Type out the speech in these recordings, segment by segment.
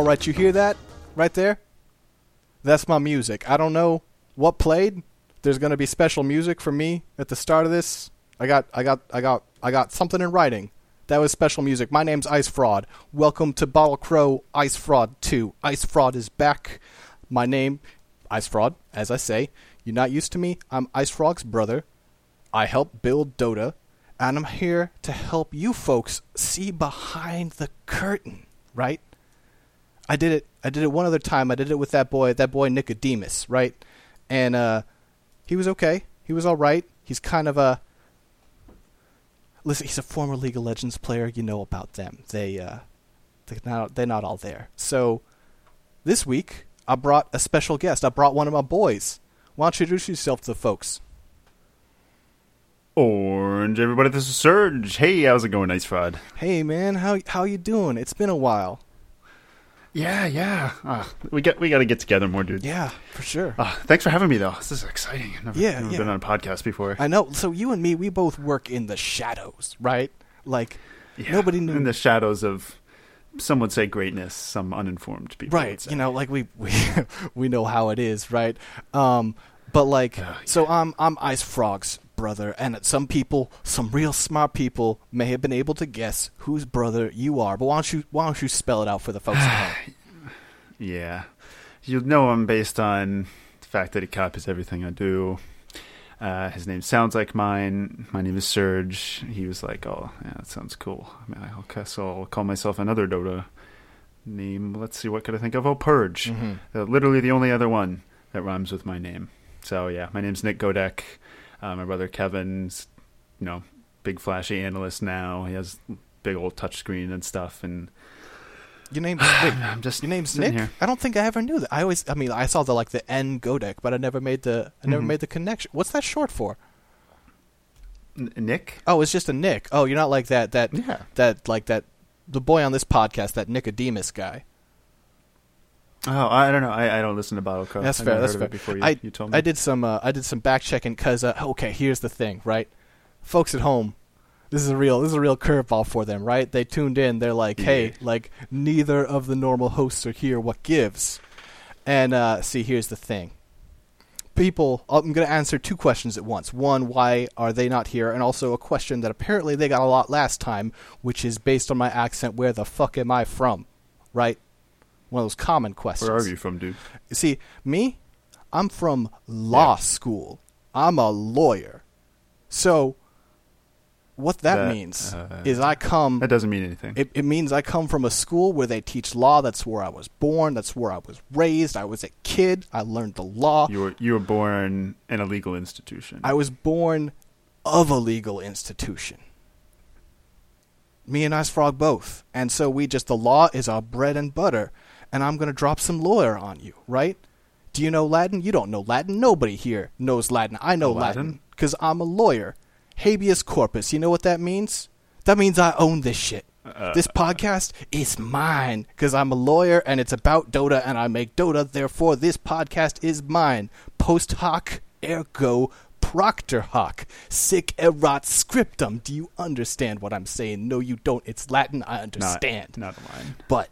All right, you hear that right there? That's my music. I don't know what played. There's going to be special music for me at the start of this. I got I got I got I got something in writing. That was special music. My name's Ice Fraud. Welcome to Bottle Crow Ice Fraud 2. Ice Fraud is back. My name Ice Fraud, as I say. You're not used to me. I'm Ice Frog's brother. I help build Dota, and I'm here to help you folks see behind the curtain, right? I did it. I did it one other time. I did it with that boy, that boy Nicodemus, right? And uh, he was okay. He was all right. He's kind of a listen. He's a former League of Legends player. You know about them. They uh, they're not they're not all there. So this week I brought a special guest. I brought one of my boys. Why don't you introduce yourself to the folks? Orange, everybody. This is Surge. Hey, how's it going, Nice Fraud? Hey man, how how you doing? It's been a while. Yeah, yeah. Uh, we got we got to get together more, dude. Yeah, for sure. Uh, thanks for having me, though. This is exciting. I've never, Yeah, never yeah. been on a podcast before. I know. So you and me, we both work in the shadows, right? Like Yeah, nobody knew. in the shadows of some would say greatness, some uninformed people. right you know like we we we know how it is right um but like Oh, so i'm i'm ice frog's brother and that some people some real smart people may have been able to guess whose brother you are but why don't you why don't you spell it out for the folks at home Yeah, you'll know him based on the fact that he copies everything I do. Uh, his name sounds like mine. My name is Surge. He was like, "Oh, yeah, that sounds cool." I mean, I'll, guess I'll call myself another Dota name. Let's see, what could I think of? Oh, Purge. Mhm. Uh, literally the only other one that rhymes with my name. So yeah, my name's Nick Godec. Uh, my brother Kevin's, you know, big flashy analyst now. He has big old touchscreen and stuff, and your name? wait, I'm just your name's nick here. i don't think i ever knew that i always i mean i saw the like the n godec but i never made the i never Mhm. made the connection what's that short for N- Nick. oh it's just a nick oh you're not like that that Yeah. that like that the boy on this podcast that nicodemus guy Oh, I don't know. I, I don't listen to Bottle Crow. That's I fair. That's fair. before you, I you told me. I did some uh, I did some back checking because uh, okay, here's the thing, right? Folks at home, this is a real this is a real curveball for them, right? They tuned in. They're like, hey, like neither of the normal hosts are here. What gives? And uh, see, here's the thing. People, I'm going to answer two questions at once. One, why are they not here? And also a question that apparently they got a lot last time, which is based on my accent. Where the fuck am I from? Right? One of those common questions. Where are you from, dude? You see, me, I'm from law school. I'm a lawyer. So, what that, That, means uh, is I come. That doesn't mean anything. It, it means I come from a school where they teach law. That's where I was born. That's where I was raised. I was a kid. I learned the law. you were you were born in a legal institution. I was born of a legal institution. Me and Ice Frog both. And so we just, the law is our bread and butter. And I'm going to drop some lawyer on you, right? Do you know Latin? You don't know Latin. Nobody here knows Latin. I know Latin? Because I'm a lawyer. Habeas corpus. You know what that means? That means I own this shit. Uh, this podcast is mine because I'm a lawyer and it's about Dota and I make Dota. Therefore, this podcast is mine. Post hoc ergo proctor hoc. Sic erat scriptum. Do you understand what I'm saying? No, you don't. It's Latin. I not, understand. Not mine. But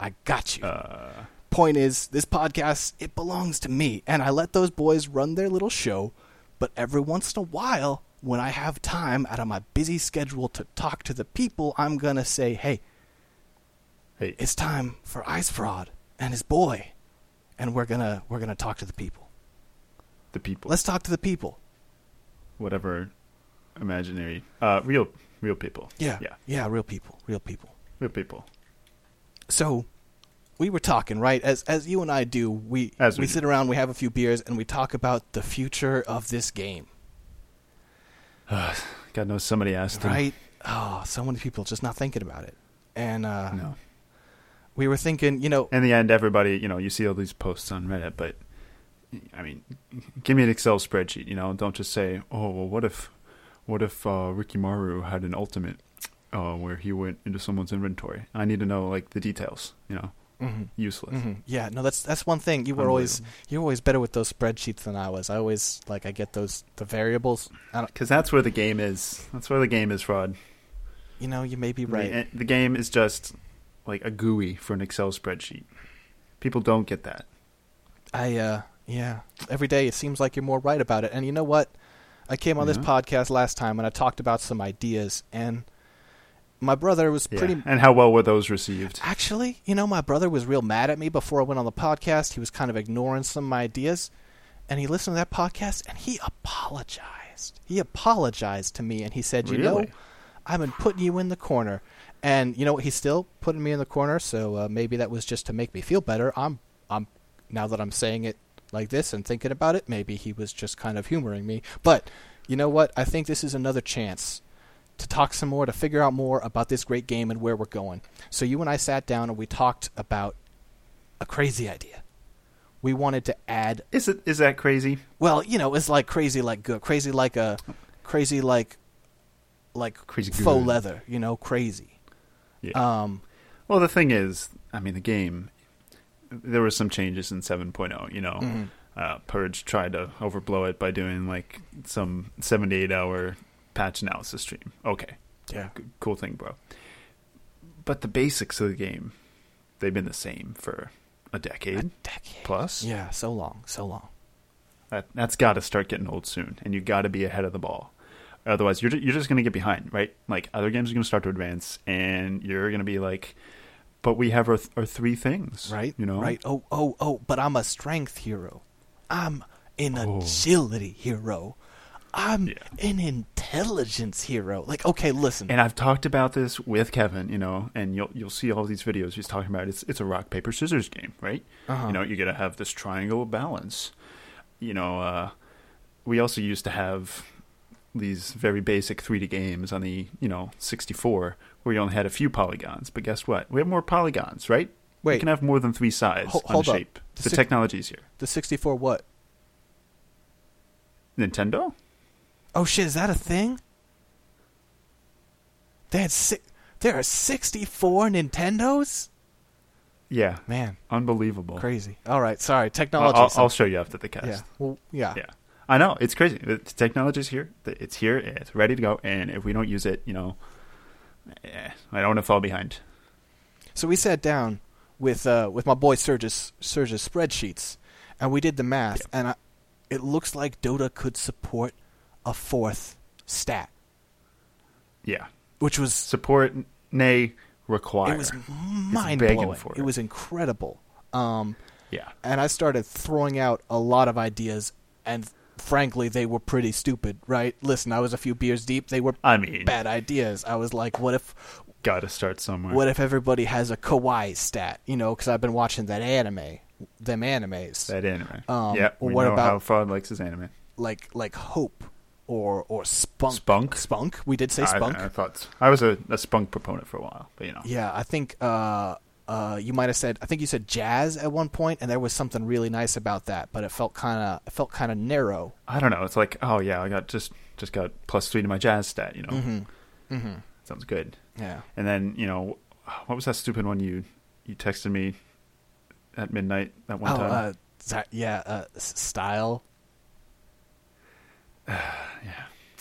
I got you. Uh, Point is, this podcast, it belongs to me. And I let those boys run their little show. But every once in a while, when I have time out of my busy schedule to talk to the people, I'm going to say, hey, hey, it's time for Ice Fraud and his boy. And we're going to we're going to talk to the people. the people. Let's talk to the people. whatever imaginary, uh, real real people. Yeah. yeah, Yeah, real people. Real people. real people. So we were talking, right? As as you and I do, we As we we sit around, we have a few beers, and we talk about the future of this game. God knows somebody asked. him. Right? Oh, so many people just not thinking about it. And uh, No. we were thinking, you know, In the end, everybody, you know, you see all these posts on Reddit, but I mean, give me an Excel spreadsheet. You know, don't just say, "Oh, well, what if, what if uh, Rikimaru had an ultimate uh, where he went into someone's inventory?" I need to know like the details. You know, mhm, useless. mhm. yeah, no, that's that's one thing. You were always you're always better with those spreadsheets than I was. I always like I get those the variables. Because that's where the game is. That's where the game is, fraud. you know, you may be right. eh, The, game is just like a GUI for an Excel spreadsheet. People don't get that. I uh yeah. Every day it seems like you're more right about it. And you know what? I came on this podcast last time and I talked about some ideas and my brother was Yeah. pretty And how well were those received? Actually, you know, my brother was real mad at me before I went on the podcast. He was kind of ignoring some of my ideas. And he listened to that podcast and he apologized. He apologized to me and he said, You know, I've been putting you in the corner. And you know what? He's still putting me in the corner, so uh, maybe that was just to make me feel better. I'm, I'm, now that I'm saying it like this and thinking about it, maybe he was just kind of humoring me. But you know what? I think this is another chance to talk some more, to figure out more about this great game and where we're going. So you and I sat down and we talked about a crazy idea. We wanted to add, Is it is that crazy? well, you know, it's like crazy like good, crazy like a, crazy like, like Crazy faux good. leather, you know, crazy. Yeah. Um, well, the thing is, I mean, the game. There were some changes in 7.0. You know, mhm. uh, Purge tried to overblow it by doing like some 78 hour patch analysis stream. Okay, yeah, g- cool thing, bro. But the basics of the game, they've been the same for a decade a decade plus. Yeah, so long, so long. That that's got to start getting old soon, and you got to be ahead of the ball. Otherwise, you're you're just going to get behind, right? Like other games are going to start to advance, and you're going to be like, "But we have our th- our three things, Right, You know, right. Oh, oh, oh. But I'm a strength hero. I'm an Oh. agility hero. I'm Yeah. an intelligence hero. Like, okay, listen. And I've talked about this with Kevin, you know, and you'll you'll see all these videos he's talking about. It's it's a rock paper scissors game, right? Uh-huh. You know, you got to have this triangle of balance. You know, uh, we also used to have these very basic 3D games on the you know 64 where you only had a few polygons. But guess what? We have more polygons, right? Wait. we can have more than three sides on hold a up. shape. The The six- technology's here. the 64 what? Nintendo? Oh shit, is that a thing? They had si- there are 64 Nintendos? Yeah, Man, unbelievable. crazy. All right, sorry. Technology. I'll, I'll show you after the cast. yeah. Well, yeah. Yeah. I know it's crazy. The technology's here. It's here. It's ready to go. And if we don't use it, you know, eh, I don't want to fall behind. So we sat down with uh, with my boy Surge's Surge's spreadsheets, and we did the math, and I, it looks like Dota could support a fourth stat, Yeah. which was Support, nay, require. it was mind blowing. It. it. was incredible. Um, yeah. and I started throwing out a lot of ideas, and frankly, they were pretty stupid. Right? Listen, I was a few beers deep. They were I mean, bad ideas. I was like, what if got to start somewhere. what if everybody has a kawaii stat? You know, because I've been watching that anime, them animes. that anime. Um, yeah. what about- how Fraud likes his anime. like like hope or or spunk Spunk? spunk we did say spunk I, thought I was a, a spunk proponent for a while, but you know. yeah i think uh uh you might have said i think you said jazz at one point and there was something really nice about that but it felt kind of it felt kind of narrow I don't know. It's like, oh yeah, I got just just got plus three to my jazz stat. You know, mhm mhm sounds good. yeah And then you know, what was that stupid one you you texted me at midnight that one oh time? uh that, yeah uh style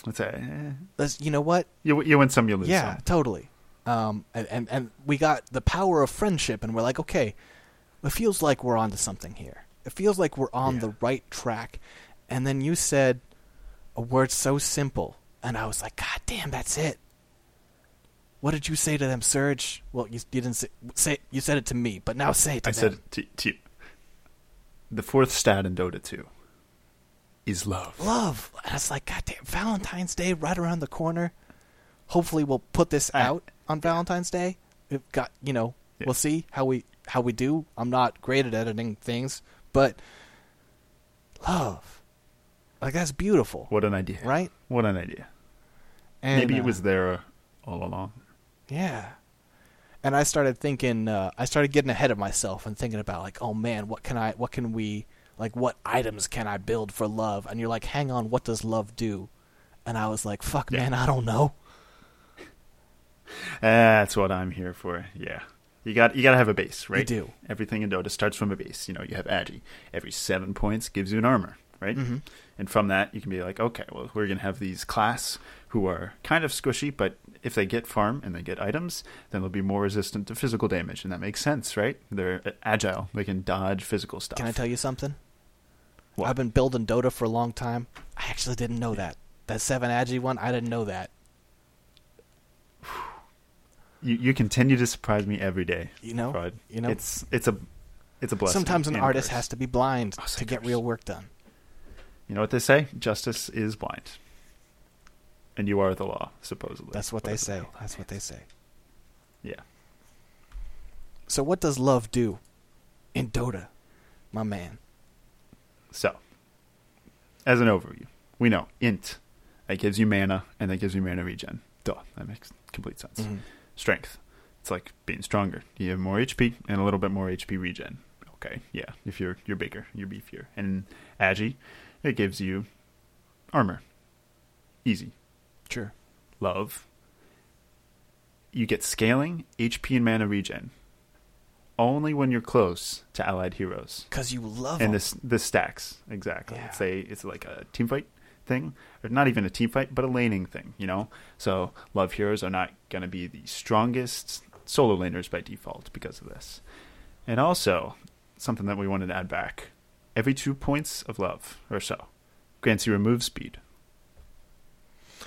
What's that? Eh, Let's, you know what You you win some, you lose some. yeah some. totally um and, and and we got the power of friendship and we're like okay it feels like we're onto something here it feels like we're on Yeah. the right track and then you said a word so simple and i was like god damn that's it what did you say to them surge well you, you didn't say, say you said it to me but now say it to I them said it to, to you. The fourth stat in Dota 2 is love. love and it's like god damn valentine's day right around the corner hopefully we'll put this out on valentine's day we've got you know Yeah. we'll see how we how we do i'm not great at editing things but love like that's beautiful What an idea. right What an idea. and Maybe uh, it was there all along. yeah and i started thinking uh, i started getting ahead of myself and thinking about like oh man what can i what can we like what items can i build for love and you're like hang on what does love do and i was like fuck Yeah. man i don't know That's what I'm here for. Yeah. You got you got to have a base, right? do. Everything in Dota starts from a base. You know, you have Agi. Every 7 points gives you an armor. right? Mhm. And from that, you can be like, okay, well, we're going to have these class who are kind of squishy, but if they get farm and they get items, then they'll be more resistant to physical damage, and that makes sense, right? They're uh, agile; they can dodge physical stuff. Can I tell you something? What? I've been building Dota for a long time. I actually didn't know that. That seven agi one, I didn't know that. you you continue to surprise me every day. You know, you know. it's it's a it's a blessing. Sometimes an artist curse. has to be blind Oh, to get real work done. You know what they say? Justice is blind, and you are the law. Supposedly, That's what they Whatever the say. That's what they say. Yeah. So what does love do in Dota, my man? So, as an overview, we know int that gives you mana and that gives you mana regen. Duh, that makes complete sense. Mhm. Strength, it's like being stronger. You have more HP and a little bit more HP regen. Okay, yeah, if you're you're bigger, you're beefier. And agi, it gives you armor. Easy. Sure. Love. You get scaling, HP, and mana regen. Only when you're close to allied heroes. Because you love and them. this this stacks exactly. Yeah. It's a it's like a team fight thing, or not even a team fight, but a laning thing. You know, so love heroes are not going to be the strongest solo laners by default because of this, and also something that we wanted to add back: every two points of love or so grants you remove speed.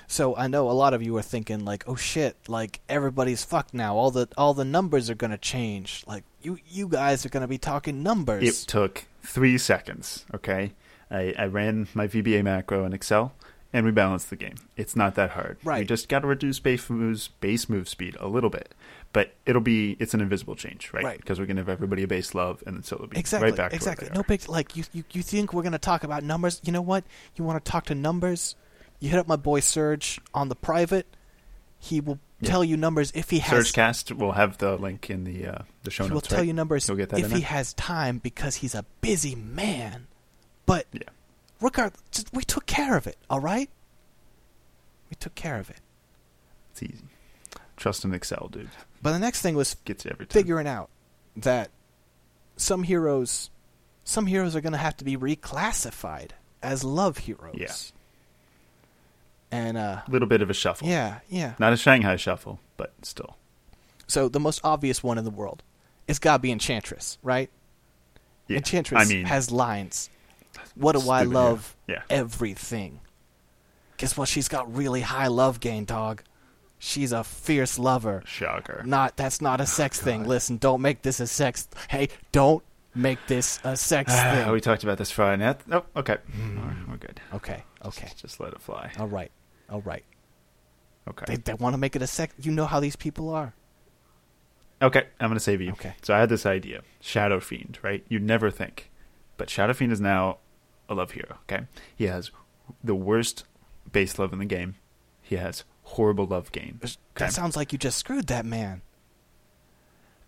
So I know a lot of you are thinking like, "Oh shit! Like everybody's fucked now. All the all the numbers are gonna change. Like you you guys are gonna be talking numbers." It took three seconds. Okay, I, I ran my VBA macro in Excel, and we balanced the game. It's not that hard. Right. You just got to reduce base moves, base move speed a little bit, but it'll be it's an invisible change, right? Right. Because we're gonna have everybody a base love, and then so it'll be exactly right back to exactly. No big like you, you you think we're gonna talk about numbers? You know what? You want to talk to numbers? You hit up my boy Surge on the private. He will Yeah. tell you numbers if he has. Surgecast. We'll have the link in the uh, the show he will tell right? you numbers You'll get that if he there? has time because he's a busy man. But Yeah, regard, we took care of it. All right. We took care of it. it's easy. Trust in Excel, dude. But the next thing was Gets every time. figuring out that some heroes some heroes are going to have to be reclassified as love heroes. Yeah. And uh a little bit of a shuffle. yeah, yeah. Not a Shanghai shuffle, but still. So the most obvious one in the world is got to be Enchantress, right? Yeah. Enchantress I mean, has lines. What do I love? hero. Yeah. Everything. Guess what? She's got really high love gain, dog. She's a fierce lover. Shocker. Not that's not a sex thing. Listen, don't make this a sex. Hey, don't make this a sex thing. we talked about this Friday night. Oh, okay. Right, we're good. Okay, okay, Just, just let it fly. all right, all right. Okay. They they want to make it a sex. You know how these people are. Okay, I'm going to save you. Okay. So I had this idea Shadow Fiend, right? You'd never think. But Shadow Fiend is now a love hero, okay? He has the worst base love in the game. He has horrible love gain. Okay? That sounds like you just screwed that man.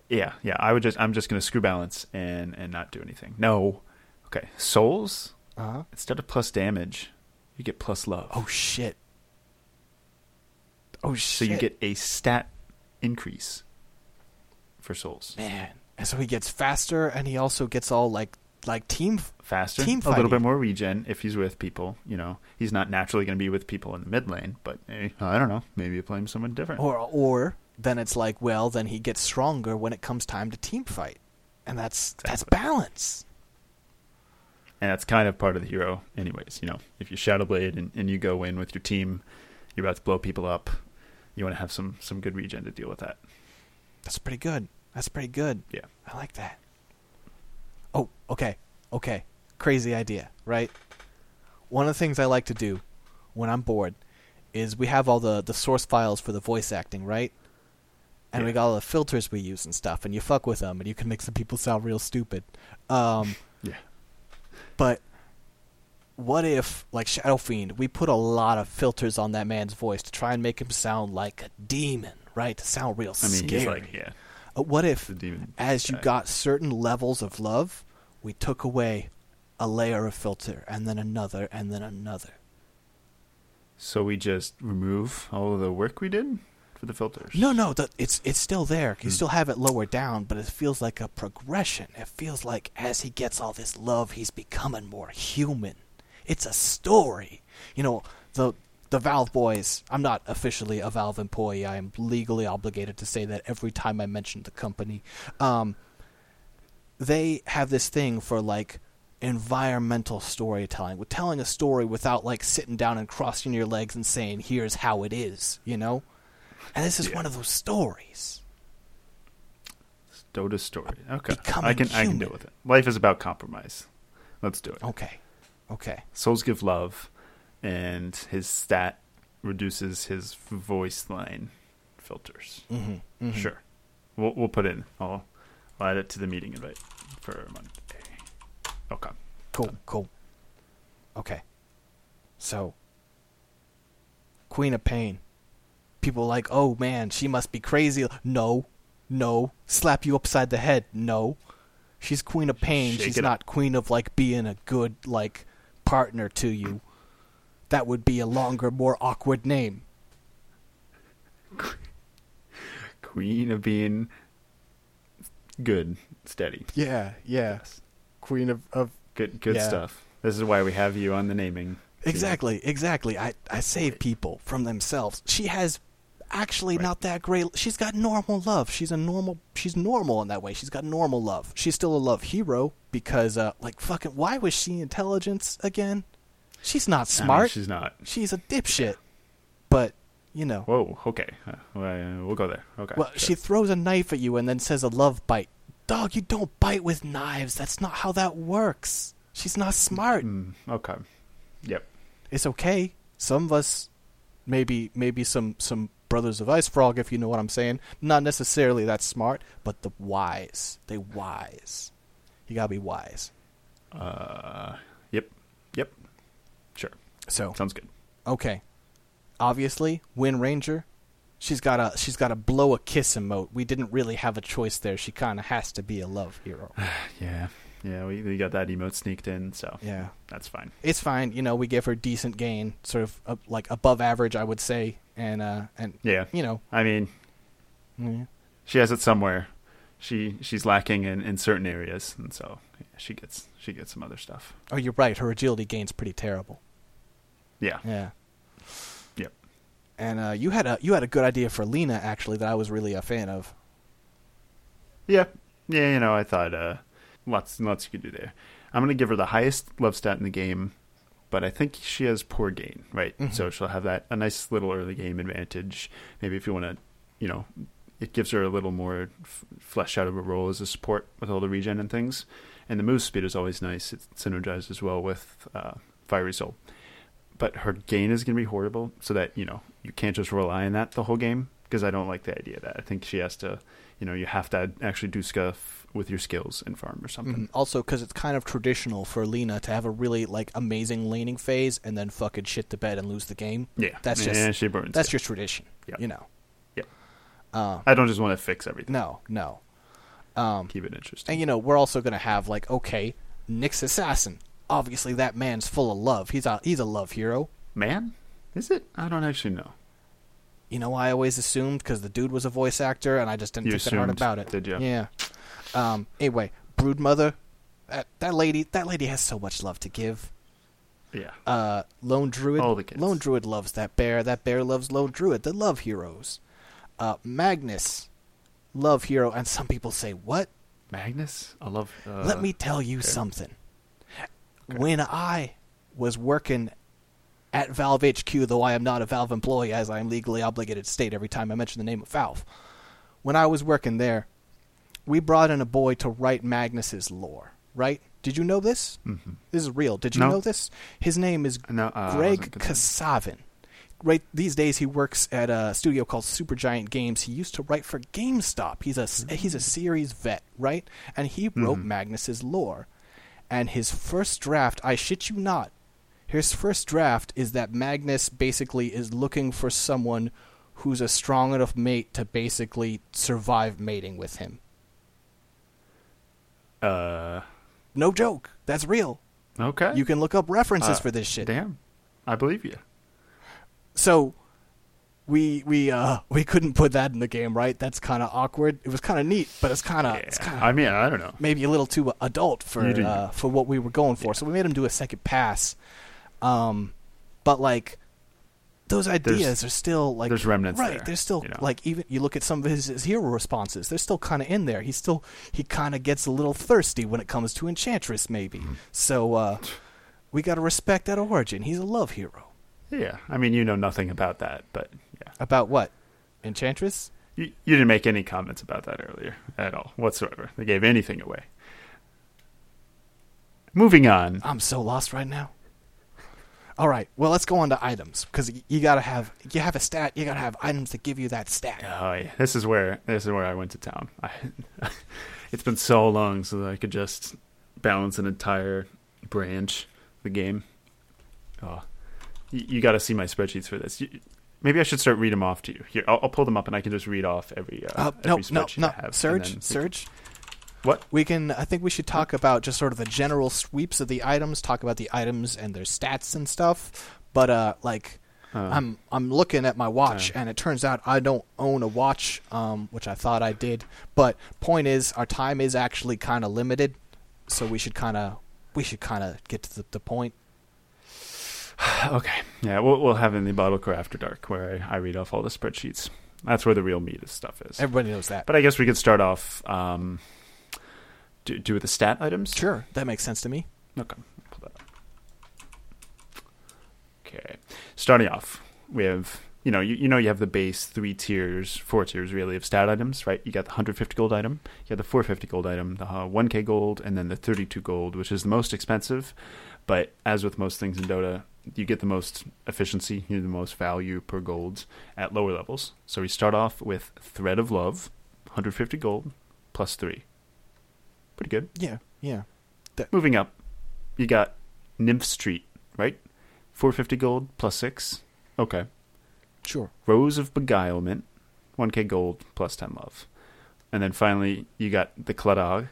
yeah, yeah. I would just I'm just going to screw balance and and not do anything. No. Okay. Souls Uh huh. instead of plus damage, you get plus love. Oh shit. Oh so you get a stat increase for souls. man, and so he gets faster, and he also gets all like like team. faster, Team a little bit more regen if he's with people. You know, he's not naturally going to be with people in the mid lane, but eh, I don't know. Maybe you play him someone different. Or or then it's like, well, then he gets stronger when it comes time to team fight, and that's that's balance. and that's kind of part of the hero, anyways. You know, if you Shadow Blade and, and you go in with your team, you're about to blow people up. You want to have some some good regen to deal with that. That's pretty good. That's pretty good. Yeah. I like that. Oh, okay. Okay. Crazy idea, right? One of the things I like to do when I'm bored is we have all the, the source files for the voice acting, right? And we got all the filters we use and stuff, and you fuck with them, and you can make some people sound real stupid. Um, Yeah. but what if, like Shadow Fiend, we put a lot of filters on that man's voice to try and make him sound like a demon, right? To sound real I mean, scary. he's like, yeah, Uh, what if, as you got certain levels of love, we took away a layer of filter, and then another, and then another? So we just remove all of the work we did for the filters. No, no, the, it's it's still there. You Hmm. still have it lower down, but it feels like a progression. It feels like as he gets all this love, he's becoming more human. It's a story. You know, the the Valve boys. I'm not officially a Valve employee. I am legally obligated to say that every time I mention the company. Um, they have this thing for like environmental storytelling, with telling a story without like sitting down and crossing your legs and saying, "Here's how it is," you know. And this is Yeah. one of those stories. Dota story. Okay, Becoming I can I can deal with it. Life is about compromise. Let's do it. Okay, okay. Souls give love, and his stat reduces his voice line filters. Mm-hmm, Sure, we'll we'll put in. I'll, I'll add it to the meeting invite for Monday. Okay. Cool, cool. Okay. So, Queen of Pain. People like, oh man, she must be crazy. No, no. Slap you upside the head. No. She's Queen of Pain. Shake She's it up. not Queen of like being a good like partner to you. That would be a longer, more awkward name. Queen of being good, steady, Yeah, yeah. Queen of, of good good Yeah. stuff. This is why we have you on the naming. team. Exactly, exactly. I, I save people from themselves. She has actually Right. not that great. She's got normal love. She's a normal. She's normal in that way. She's got normal love. She's still a love hero because, uh, like, fucking, why was she intelligence again? She's not smart. she's not. she's a dipshit. But you know, Whoa. Okay. Uh, well, we'll go there. Okay. well, sure. she throws a knife at you and then says a love bite. Dog, you don't bite with knives. That's not how that works. She's not smart. Mm, okay. Yep. it's okay. Some of us, maybe maybe some some brothers of Ice Frog, if you know what I'm saying. Not necessarily that smart, but the wise. They wise. You gotta be wise. Uh. Yep. Yep. Sure. So Sounds good. okay, obviously, Wind Ranger. She's got a she's got a blow a kiss emote. We didn't really have a choice there. She kind of has to be a love hero. Yeah. Yeah. We we got that emote sneaked in, so Yeah, that's fine. it's fine. You know, we give her decent gain, sort of uh, like above average, I would say, and uh and Yeah. you know, I mean, yeah. she has it somewhere. She she's lacking in, in certain areas, and so she gets she gets some other stuff. Oh, you're right. Her agility gain's pretty terrible. Yeah. Yeah. Yep. And uh, you had a you had a good idea for Lina actually that I was really a fan of. Yeah. Yeah. You know, I thought uh, lots lots you could do there. I'm gonna give her the highest love stat in the game, but I think she has poor gain, right? Mhm. So she'll have that a nice little early game advantage. Maybe if you want to, you know, it gives her a little more f- flesh out of a role as a support with all the regen and things. And the move speed is always nice. It synergizes well with uh, Fiery Soul. But her gain is going to be horrible, so that you know you can't just rely on that the whole game. Because I don't like the idea of that. I think she has to, you know, you have to actually do stuff with your skills and farm or something. Mhm. Also, because it's kind of traditional for Lina to have a really like amazing laning phase and then fucking shit the bed and lose the game. Yeah, That's just- yeah, she burns. That's yeah. your tradition. Yep. You know. Yep. Uh, I don't just want to fix everything. no, no. Um, Keep it interesting. and you know we're also gonna have like okay, Nyx Assassin. Obviously, that man's full of love. He's a he's a love hero. Man, is it? I don't actually know. You know, I always assumed because the dude was a voice actor, and I just didn't You think that hard about it. did you? Yeah. Um. Anyway, Broodmother, that that lady, that lady has so much love to give. Yeah. Uh, Lone Druid, All the kids. Lone Druid loves that bear. That bear loves Lone Druid. The love heroes. Uh, Magnus, love hero, and some people say what? Magnus, I love. Uh, Let me tell you okay. something. Okay. When I was working at Valve HQ, though I am not a Valve employee, as I am legally obligated to state every time I mention the name of Valve, when I was working there, we brought in a boy to write Magnus's lore. Right? Did you know this? Mhm. This is real. Did you No. know this? His name is No, uh, Greg Kasavin. Right these days, he works at a studio called Supergiant Games. He used to write for GameSpot. He's a he's a series vet, right? And he wrote Mhm. Magnus's lore. And his first draft, I shit you not, his first draft is that Magnus basically is looking for someone who's a strong enough mate to basically survive mating with him. Uh, No joke. That's real. okay. You can look up references Uh, for this shit. Damn, I believe you. so we we uh we couldn't put that in the game, right? That's kind of awkward. It was kind of neat, but it's kind of it's Yeah. kind I mean, I don't know. maybe a little too adult for uh, for what we were going for. So we made him do a second pass. Um, but like those ideas are still like there's remnants right? there, There's still you know. like even you look at some of his, his hero responses. They're still kind of in there. He's still he kind of gets a little thirsty when it comes to Enchantress, maybe. Mm-hmm. So uh, we got to respect that origin. He's a love hero. Yeah, I mean, you know nothing about that, but yeah, About what? Enchantress? you, you didn't make any comments about that earlier at all whatsoever. They gave anything away. Moving on. I'm so lost right now. All right, well let's go on to items because you gotta have you have a stat. You gotta have items that give you that stat. Oh yeah, this is where this is where I went to town. I, it's been so long so that I could just balance an entire branch of the game. Oh, you, you got to see my spreadsheets for this. You, maybe I should start reading them off to you. Here, I'll, I'll pull them up and I can just read off every uh, Uh, every no, no, spreadsheet no, I have. and Surge, then can-. What? We can. I think we should talk about just sort of the general sweeps of the items. Talk about the items and their stats and stuff. But uh, like, Uh, I'm I'm looking at my watch, uh. and it turns out I don't own a watch, um, which I thought I did. But point is, our time is actually kind of limited, so we should kind of we should kind of get to the, the point. okay. Yeah, we'll we'll have in the bottle core after dark where I, I read off all the spreadsheets. That's where the real meat of stuff is. Everybody knows that. But I guess we could start off. Um, do, do with the stat items. Sure, that makes sense to me. Okay, pull that up. Okay, starting off, we have you know you, you know you have the base three tiers, four tiers really of stat items, right? You got the 150 gold item, you got the 450 gold item, the uh, 1k gold, and then the 32 gold, which is the most expensive. But as with most things in Dota, you get the most efficiency, you get the most value per gold at lower levels. So we start off with Thread of Love, 150 gold, plus three. Pretty good. Yeah, yeah. Moving up, you got Nymph Street, right? 450 gold plus 6. Okay. Sure. Rose of Beguilement, 1k gold plus 10 love. And then finally, you got the Kladag,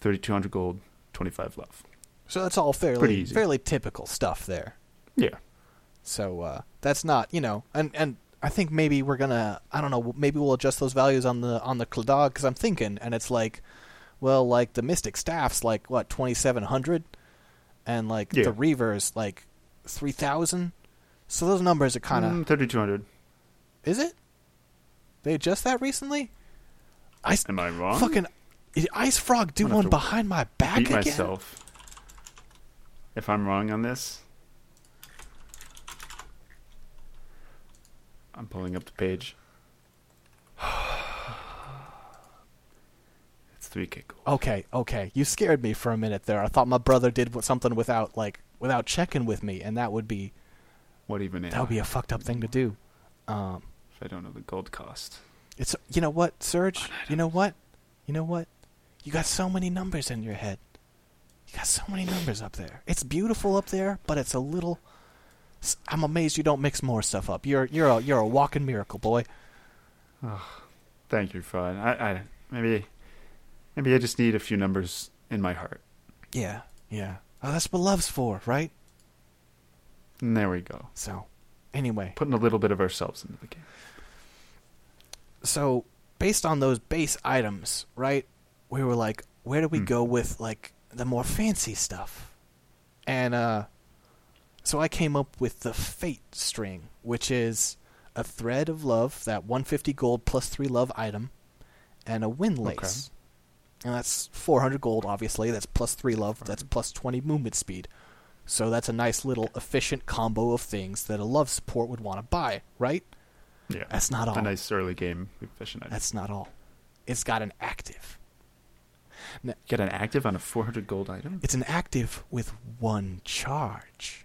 3200 gold, 25 love. So that's all fairly fairly typical stuff there. Yeah. So uh, that's not you know, and and I think maybe we're gonna I don't know maybe we'll adjust those values on the on the Kladag because I'm thinking and it's like, well like the Mystic Staff's like what twenty seven hundred, and like Yeah. the Reaver's like three thousand. So those numbers are kind of Mm, 3200. is it? They adjust that recently? I Am I wrong? fucking Ice Frog do one behind my back beat again? myself. If I'm wrong on this, I'm pulling up the page. 3k. Okay, okay. You scared me for a minute there. I thought my brother did something without like without checking with me, and that would be What even that would be a fucked up thing to do. Um, If I don't know the gold cost. it's you know what, Surge. You know what, you know what. You got so many numbers in your head. You got so many numbers up there. It's beautiful up there, but it's a little. I'm amazed you don't mix more stuff up. You're you're a you're a walking miracle, boy. Thank you, Fud. I, I maybe maybe I just need a few numbers in my heart. Yeah, yeah. Oh, that's what love's for, right? And there we go. So, anyway, Putting a little bit of ourselves into the game. so based on those base items, right? We were like, where do we Hmm. go with like the more fancy stuff? And uh so I came up with the fate string, which is a thread of love, that 150 gold plus 3 love item, and a wind lace. And that's 400 gold obviously, that's plus 3 love, that's plus 20 movement speed. So that's a nice little efficient combo of things that a love support would want to buy, right? Yeah. That's not all. a nice early game efficient item. That's not all. It's got an active. Get an active on a 400 gold item? It's an active with one charge.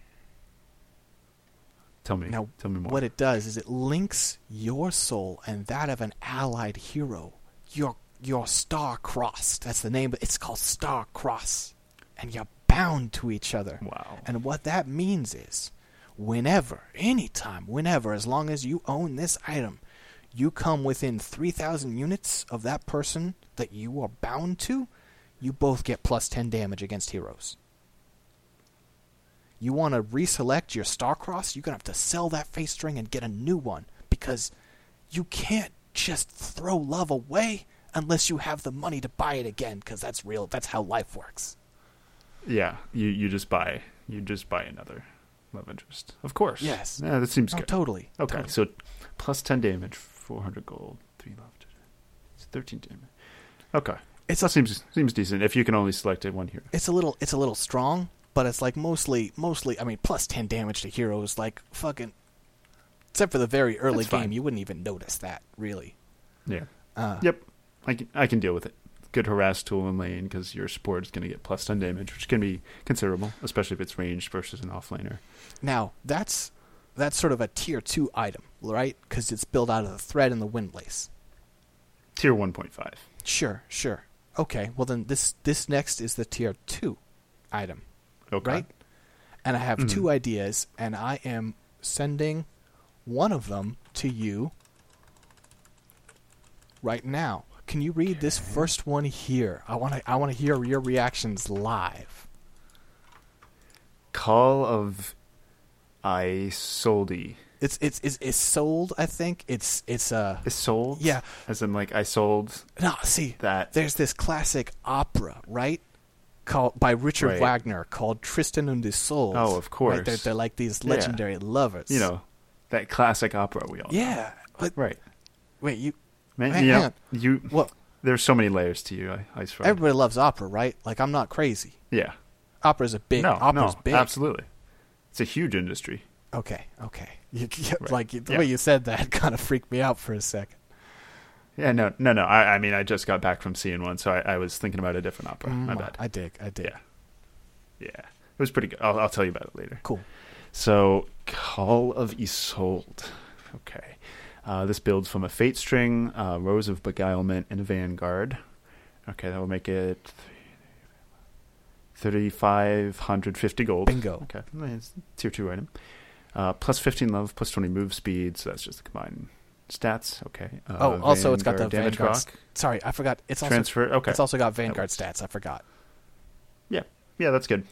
Tell me. Now, tell me more. what it does is it links your soul and that of an allied hero. Your your star crossed. That's the name. But it's called star cross, and you're bound to each other. Wow. And what that means is, whenever, anytime, whenever, as long as you own this item, you come within 3,000 units of that person that you are bound to, you both get plus 10 damage against heroes. You want to reselect your Starcross, you're going to have to sell that fate string and get a new one because you can't just throw love away unless you have the money to buy it again because that's real that's how life works. Yeah, you you just buy you just buy another. love interest. Of course. Yes. Yeah, that seems Oh, good. totally. Okay, totally. so plus 10 damage, 400 gold, 3 love. It's 13 damage. Okay. It's That seems seems decent if you can only select it one hero. it's a little it's a little strong, but it's like mostly mostly I mean plus ten damage to heroes like fucking except for the very early game you wouldn't even notice that really. Yeah. Uh, Yep. I can, I can deal with it. Good harass tool in lane because your support is going to get plus 10 damage, which can be considerable, especially if it's ranged versus an offlaner. Now that's that's sort of a tier two item, right? Because it's built out of the thread and the windlace. Tier 1.5. Sure, sure. Okay, well then this this next is the tier two item, Okay. right? And I have Mhm. two ideas, and I am sending one of them to you right now. Can you read this first one here? I want to I want to hear your reactions live. Call of Isolde. It's it's it's, it's sold. I think it's it's uh Is sold? Yeah. As in, like, I sold no see that. there's this classic opera right called by Richard Right. Wagner called Tristan und Isolde. Oh, of course. Right? They're, they're like these Yeah. legendary lovers. You know, that classic opera we all know. Yeah. But Right. wait, you Man, Hang- you, know, hang you well, there's so many layers to you, I, I swear. everybody loves opera, right? Like I'm not crazy. yeah. Opera's a big no, opera's no, big. absolutely. It's a huge industry. Okay, okay. You, you- Right. Like the Yeah. way you said that kind of freaked me out for a second. Yeah, no, no, no. I, I mean, I just got back from seeing one, so I, I was thinking about a different opera. My Mm, bad. I dig. I dig. Yeah. Yeah, it was pretty good. I'll, I'll tell you about it later. Cool. So, Call of Isolde. Okay. Uh, this builds from a Fate String, uh, Rose of Beguilement, and a Vanguard. Okay, that will make it 3,550 gold. Bingo. Okay, it's a tier 2 item. Uh, plus 15 love, plus 20 move speed, so that's just the combined stats. Okay. Uh, Oh, also it's got the damage Vanguard. proc. Sorry, I forgot. It's also Transfer. Okay. it's also got Vanguard stats. I forgot. Yeah, yeah, that's good.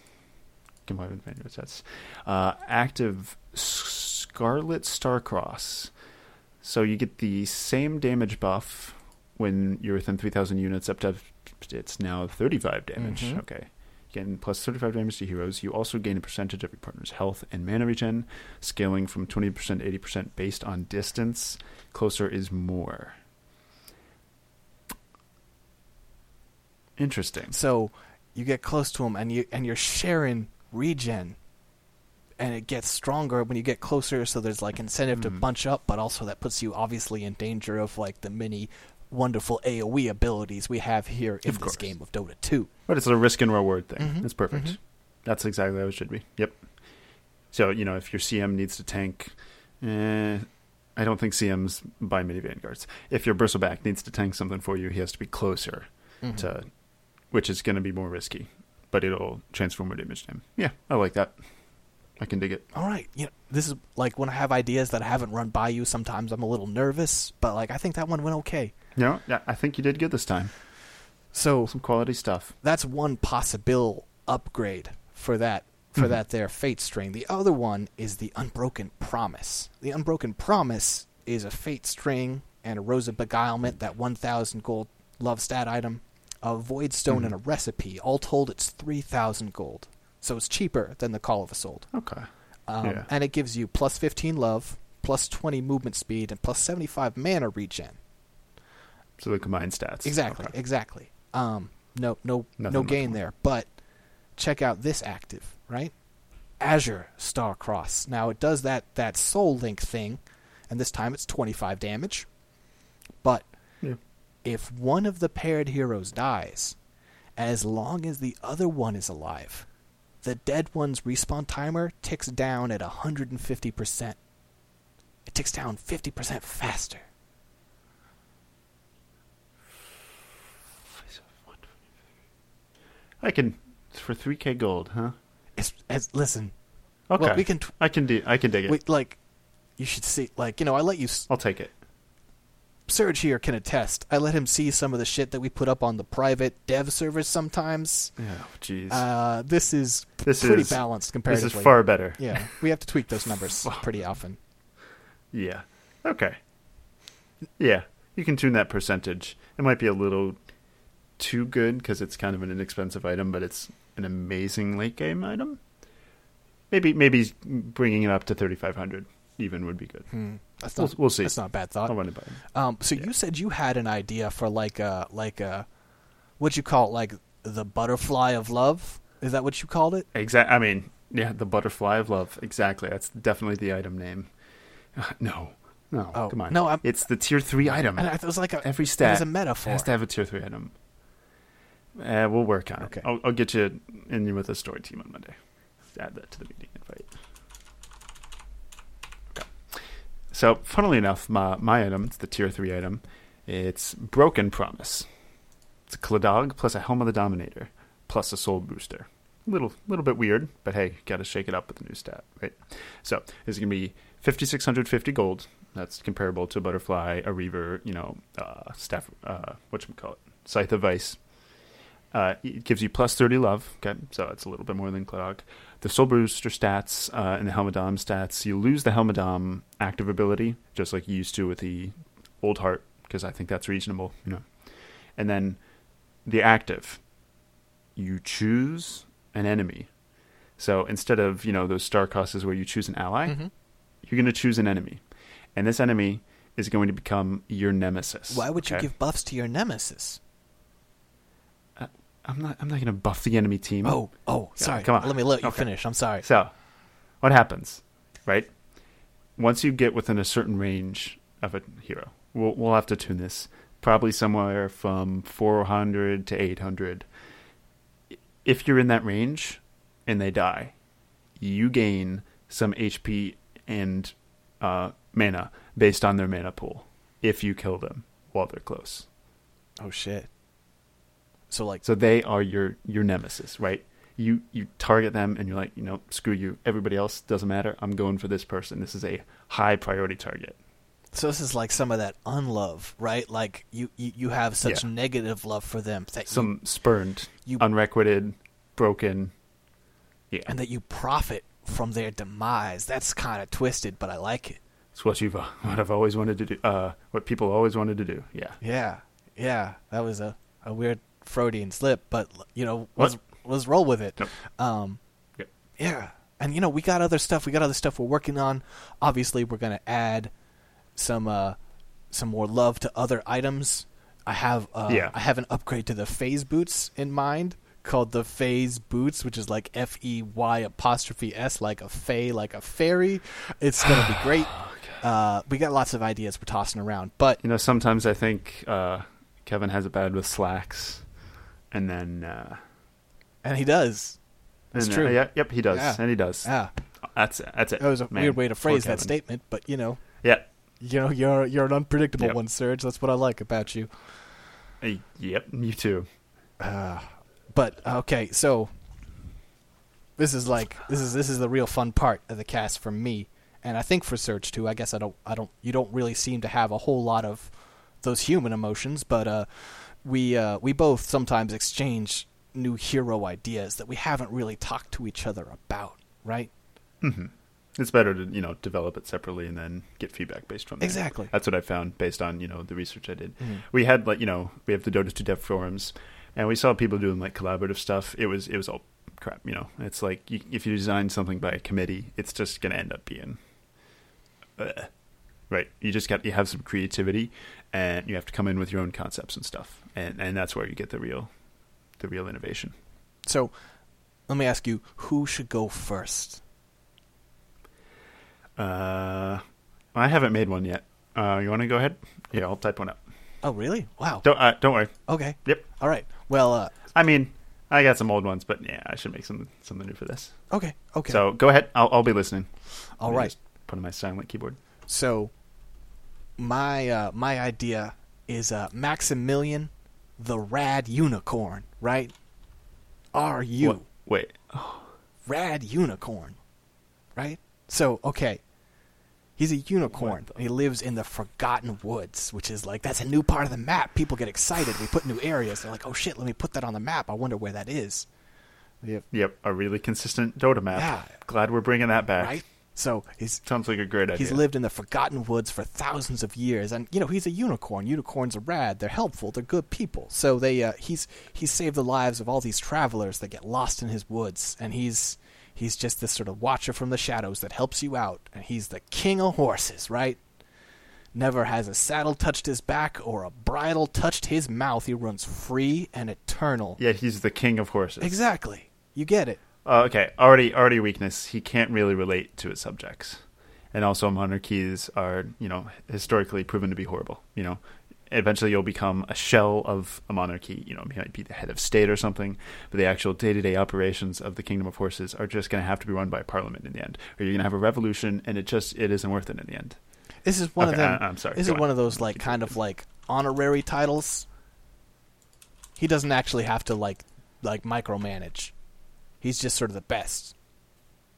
Combined with Vanguard stats. Uh, active Scarlet Starcross. So you get the same damage buff when you're within 3,000 units, up to it's now 35 damage. Mhm. Okay. Again, plus 35 damage to heroes. You also gain a percentage of your partner's health and mana regen, scaling from 20% to 80% based on distance. Closer is more. Interesting. So you get close to them and you and you're sharing regen, and it gets stronger when you get closer. So there's like incentive to Mhm. bunch up, but also that puts you obviously in danger of like the many wonderful AOE abilities we have here in this game of Dota 2. But it's a risk and reward thing. Mhm, That's perfect. mhm. That's exactly how it should be. Yep. So, you know, if your CM needs to tank, eh, I don't think CMs buy many Vanguards. If your Bristleback needs to tank something for you, he has to be closer Mhm. to, which is going to be more risky, but it'll transform more damage to him. Yeah, I like that. I can dig it. All right, you know, this is like when I have ideas that I haven't run by you. Sometimes I'm a little nervous, but like I think that one went okay. Yeah, I think you did good this time. So Some quality stuff. that's one possible upgrade for that for Mhm. that there fate string. The other one is the unbroken promise. The unbroken promise is a fate string and a rose of beguilement, that 1000 gold love stat item, a void stone Mhm. and a recipe. All told it's 3000 gold. So it's cheaper than the call of Isolde. Okay. Um, Yeah. and it gives you plus 15 love, plus 20 movement speed and plus 75 mana regen. So the combined stats. Exactly, Okay. exactly. Um, no, no, Nothing no gain there. But check out this active, right? Azure Star Cross. Now it does that that Soul Link thing, and this time it's 25 damage. But Yeah. if one of the paired heroes dies, as long as the other one is alive, the dead one's respawn timer ticks down at 150%. It ticks down 50% faster. I can for 3k gold, huh? It's, as, listen, Okay. well, we can t- I can do I can dig it. Wait, like, you should see, like, you know, I let you. s- I'll take it. Surge here can attest. I let him see some of the shit that we put up on the private dev servers sometimes. Oh, jeez. Uh, this is This pretty is- balanced comparatively. this is far better. Yeah, we have to tweak those numbers pretty often. Yeah. Okay. Yeah. You can tune that percentage. It might be a little too good because it's kind of an inexpensive item, but it's an amazing late game item. maybe maybe bringing it up to 3500 even would be good. Hmm. That's We'll- not. we'll see. That's not a bad thought. I'll run it by. you. Um, so Yeah. you said you had an idea for like a like a what'd you call it? Like the butterfly of love? Is that what you called it? Exactly. I mean, yeah, the butterfly of love. Exactly. That's definitely the item name. No, no, Oh, come on. no, I'm- it's the tier three item. And it was like a Every it stat was a metaphor. has to have a tier three item. Uh, we'll work on Okay. it. I'll, I'll get you in with a story team on Monday. Add that to the meeting invite. Okay. So, funnily enough, my my item, it's the tier three item. It's Broken Promise. It's a Cladog plus a Helm of the Dominator plus a Soul Booster. Little little bit weird, but hey, got to shake it up with the new stat, right? So it's gonna be fifty six hundred fifty gold. That's comparable to a Butterfly, a Reaver, you know, uh, staff. Uh, what you call it? Scythe of Vice. Uh, it gives you plus 30 love. Okay, so it's a little bit more than Cladog. The Soul Booster stats uh, and the Helmadam stats, you lose the Helmadam active ability, just like you used to with the Old Heart, because I think that's reasonable, you know. And then the active, you choose an enemy. So instead of, you know, those star crosses where you choose an ally, Mhm. you're going to choose an enemy. And this enemy is going to become your nemesis. Why would you give buffs to your nemesis? I'm not. I'm not going to buff the enemy team. Oh, oh, Yeah, sorry. come on. Let me let you Okay. finish. I'm sorry. So, what happens, right? Once you get within a certain range of a hero, we'll we'll have to tune this. Probably somewhere from 400 to 800. If you're in that range and they die, you gain some HP and uh, mana based on their mana pool. If you kill them while they're close, Oh shit. So like so they are your your nemesis, right? You you target them and you're like, you know, screw you. Everybody else doesn't matter. I'm going for this person. This is a high priority target. so this is like some of that unlove, right? Like you you, you have such Yeah. negative love for them that you, Some spurned, you unrequited, broken. Yeah, and that you profit from their demise. That's kind of twisted, but I like it. it's what you've uh, what I've always wanted to do. Uh, what people always wanted to do. Yeah, Yeah, yeah. That was a, a weird Freudian slip, but you know, let's let's roll with it. Um, Yep. yeah, and you know, we got other stuff. We got other stuff we're working on. Obviously, we're gonna add some uh, some more love to other items. I have uh, Yeah. I have an upgrade to the phase boots in mind called the phase boots, which is like F E Y apostrophe S, like a fay, like a fairy. It's gonna be great. Uh, we got lots of ideas we're tossing around, but you know, sometimes I think uh, Kevin has it bad with slacks, and then uh, and he does. That's and, true. Uh, yeah, yep, he does, Yeah. and he does. Yeah, That's it. That's it. that was a Man, weird way to phrase that statement, but you know, Yeah. you know, you're you're an unpredictable Yep. one, Surge. That's what I like about you. Uh, Yep. You too. Uh, but okay, so this is like this is this is the real fun part of the cast for me, and I think for Surge too. I guess I don't I don't you don't really seem to have a whole lot of those human emotions, but uh, we uh, we both sometimes exchange new hero ideas that we haven't really talked to each other about, right? hmm It's better to you know develop it separately and then get feedback based from there. Exactly. That's what I found based on you know the research I did. Mhm. We had like you know we have the Dota 2 dev forums, and we saw people doing like collaborative stuff. It was it was all crap. You know, it's like you, if you design something by a committee, it's just going to end up being. Uh, right. You just got you have some creativity, and you have to come in with your own concepts and stuff, and and that's where you get the real, the real innovation. So, let me ask you, who should go first? Uh, I haven't made one yet. Uh, you want to go ahead? Yeah, I'll type one up. Oh, really? Wow. Don't uh, don't worry. Okay. Yep. All right. Well, uh, I mean, I got some old ones, but yeah, I should make some something new for this. okay. Okay. So go ahead. I'll I'll be listening. All right. Let me right. just Put on my silent keyboard. So, my uh, my idea is uh, Maximilian, the Rad Unicorn. Right? Are you What? Wait. Rad Unicorn? Right? So, okay. He's a unicorn. He lives in the Forgotten Woods, which is like that's a new part of the map. People get excited. We put new areas. They're like, "Oh shit, let me put that on the map. I wonder where that is." Yep. Yep, a really consistent Dota map. Yeah. Glad we're bringing that back. Right? So, he's Sounds like a great idea. He's lived in the Forgotten Woods for thousands of years, and you know he's a unicorn. Unicorns are rad. They're helpful. They're good people. So they uh, he's he's saved the lives of all these travelers that get lost in his woods, and he's He's just this sort of watcher from the shadows that helps you out, and he's the king of horses, right? Never has a saddle touched his back or a bridle touched his mouth. He runs free and eternal. Yeah, he's the king of horses. Exactly. You get it. Uh, okay, already already weakness. He can't really relate to his subjects, and also monarchies are you know historically proven to be horrible. You know, eventually you'll become a shell of a monarchy. You know, you might be the head of state or something, but the actual day to day operations of the kingdom of horses are just going to have to be run by parliament in the end, or you're going to have a revolution, and it just it isn't worth it in the end. This is one of Okay, them. I- I'm sorry, This is one of those like kind of like honorary titles. He doesn't actually have to like like micromanage. He's just sort of the best.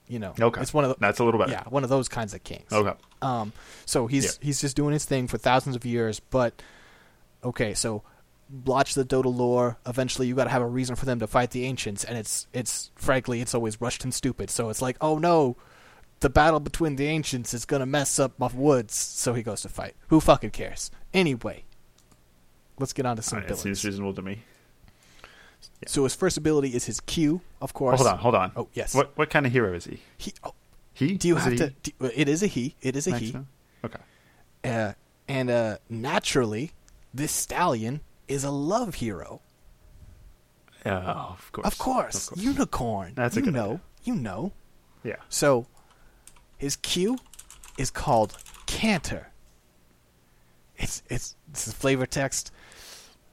You know. Okay, It's one of the that's a little better. yeah, one of those kinds of kings. Okay. Um, so he's Yeah. he's just doing his thing for thousands of years. But okay, so blotch the Dota lore. Eventually, you got to have a reason for them to fight the ancients, and it's it's frankly it's always rushed and stupid. So it's like, oh no, the battle between the ancients is gonna mess up my woods. So he goes to fight. Who fucking cares? Anyway, let's get on to some right, it seems reasonable to me. So his first ability is his Q, of course. hold on, hold on. Oh yes. What what kind of hero is he? He, oh, He? do you Is have it to? Do, it is a he. It is a he. Okay. Uh, and uh, naturally, this stallion is a love hero. Yeah, oh, of course. Of course, unicorn. That's a you good know, idea. you know. Yeah. So, his Q is called Canter. It's it's this is flavor text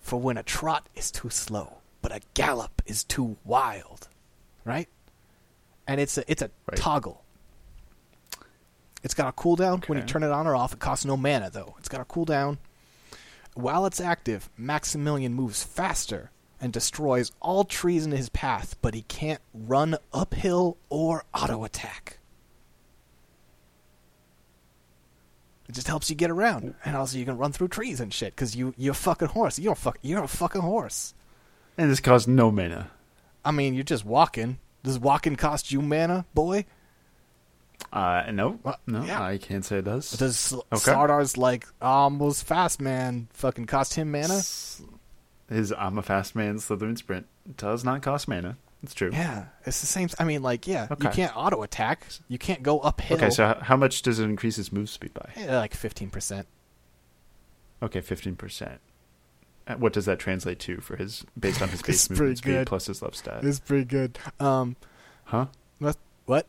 for when a trot is too slow, but a gallop is too wild, right? And it's a it's a Right. toggle. It's got a cooldown when you turn it on or off. It costs no mana though. It's got a cooldown. While it's active, Maximilian moves faster and destroys all trees in his path, but he can't run uphill or auto attack. It just helps you get around, and also you can run through trees and shit because you you're a fucking horse. You don't fuck. You're a fucking horse. And this costs no mana. I mean, you're just walking. Does walking cost you mana, boy? Uh, no, no, yeah. I can't say it does. Does Okay. Slardar's like almost fast man fucking cost him mana? His I'm a fast man Slithereen sprint does not cost mana. It's true. Yeah, it's the same. I mean, like, yeah, you can't auto attack. You can't go uphill. Okay, so how much does it increase his move speed by? Eh, like fifteen percent. Okay, fifteen percent. What does that translate to for his based on his base movement speed good. plus his love stat? It's pretty good. Um, Huh? what? What?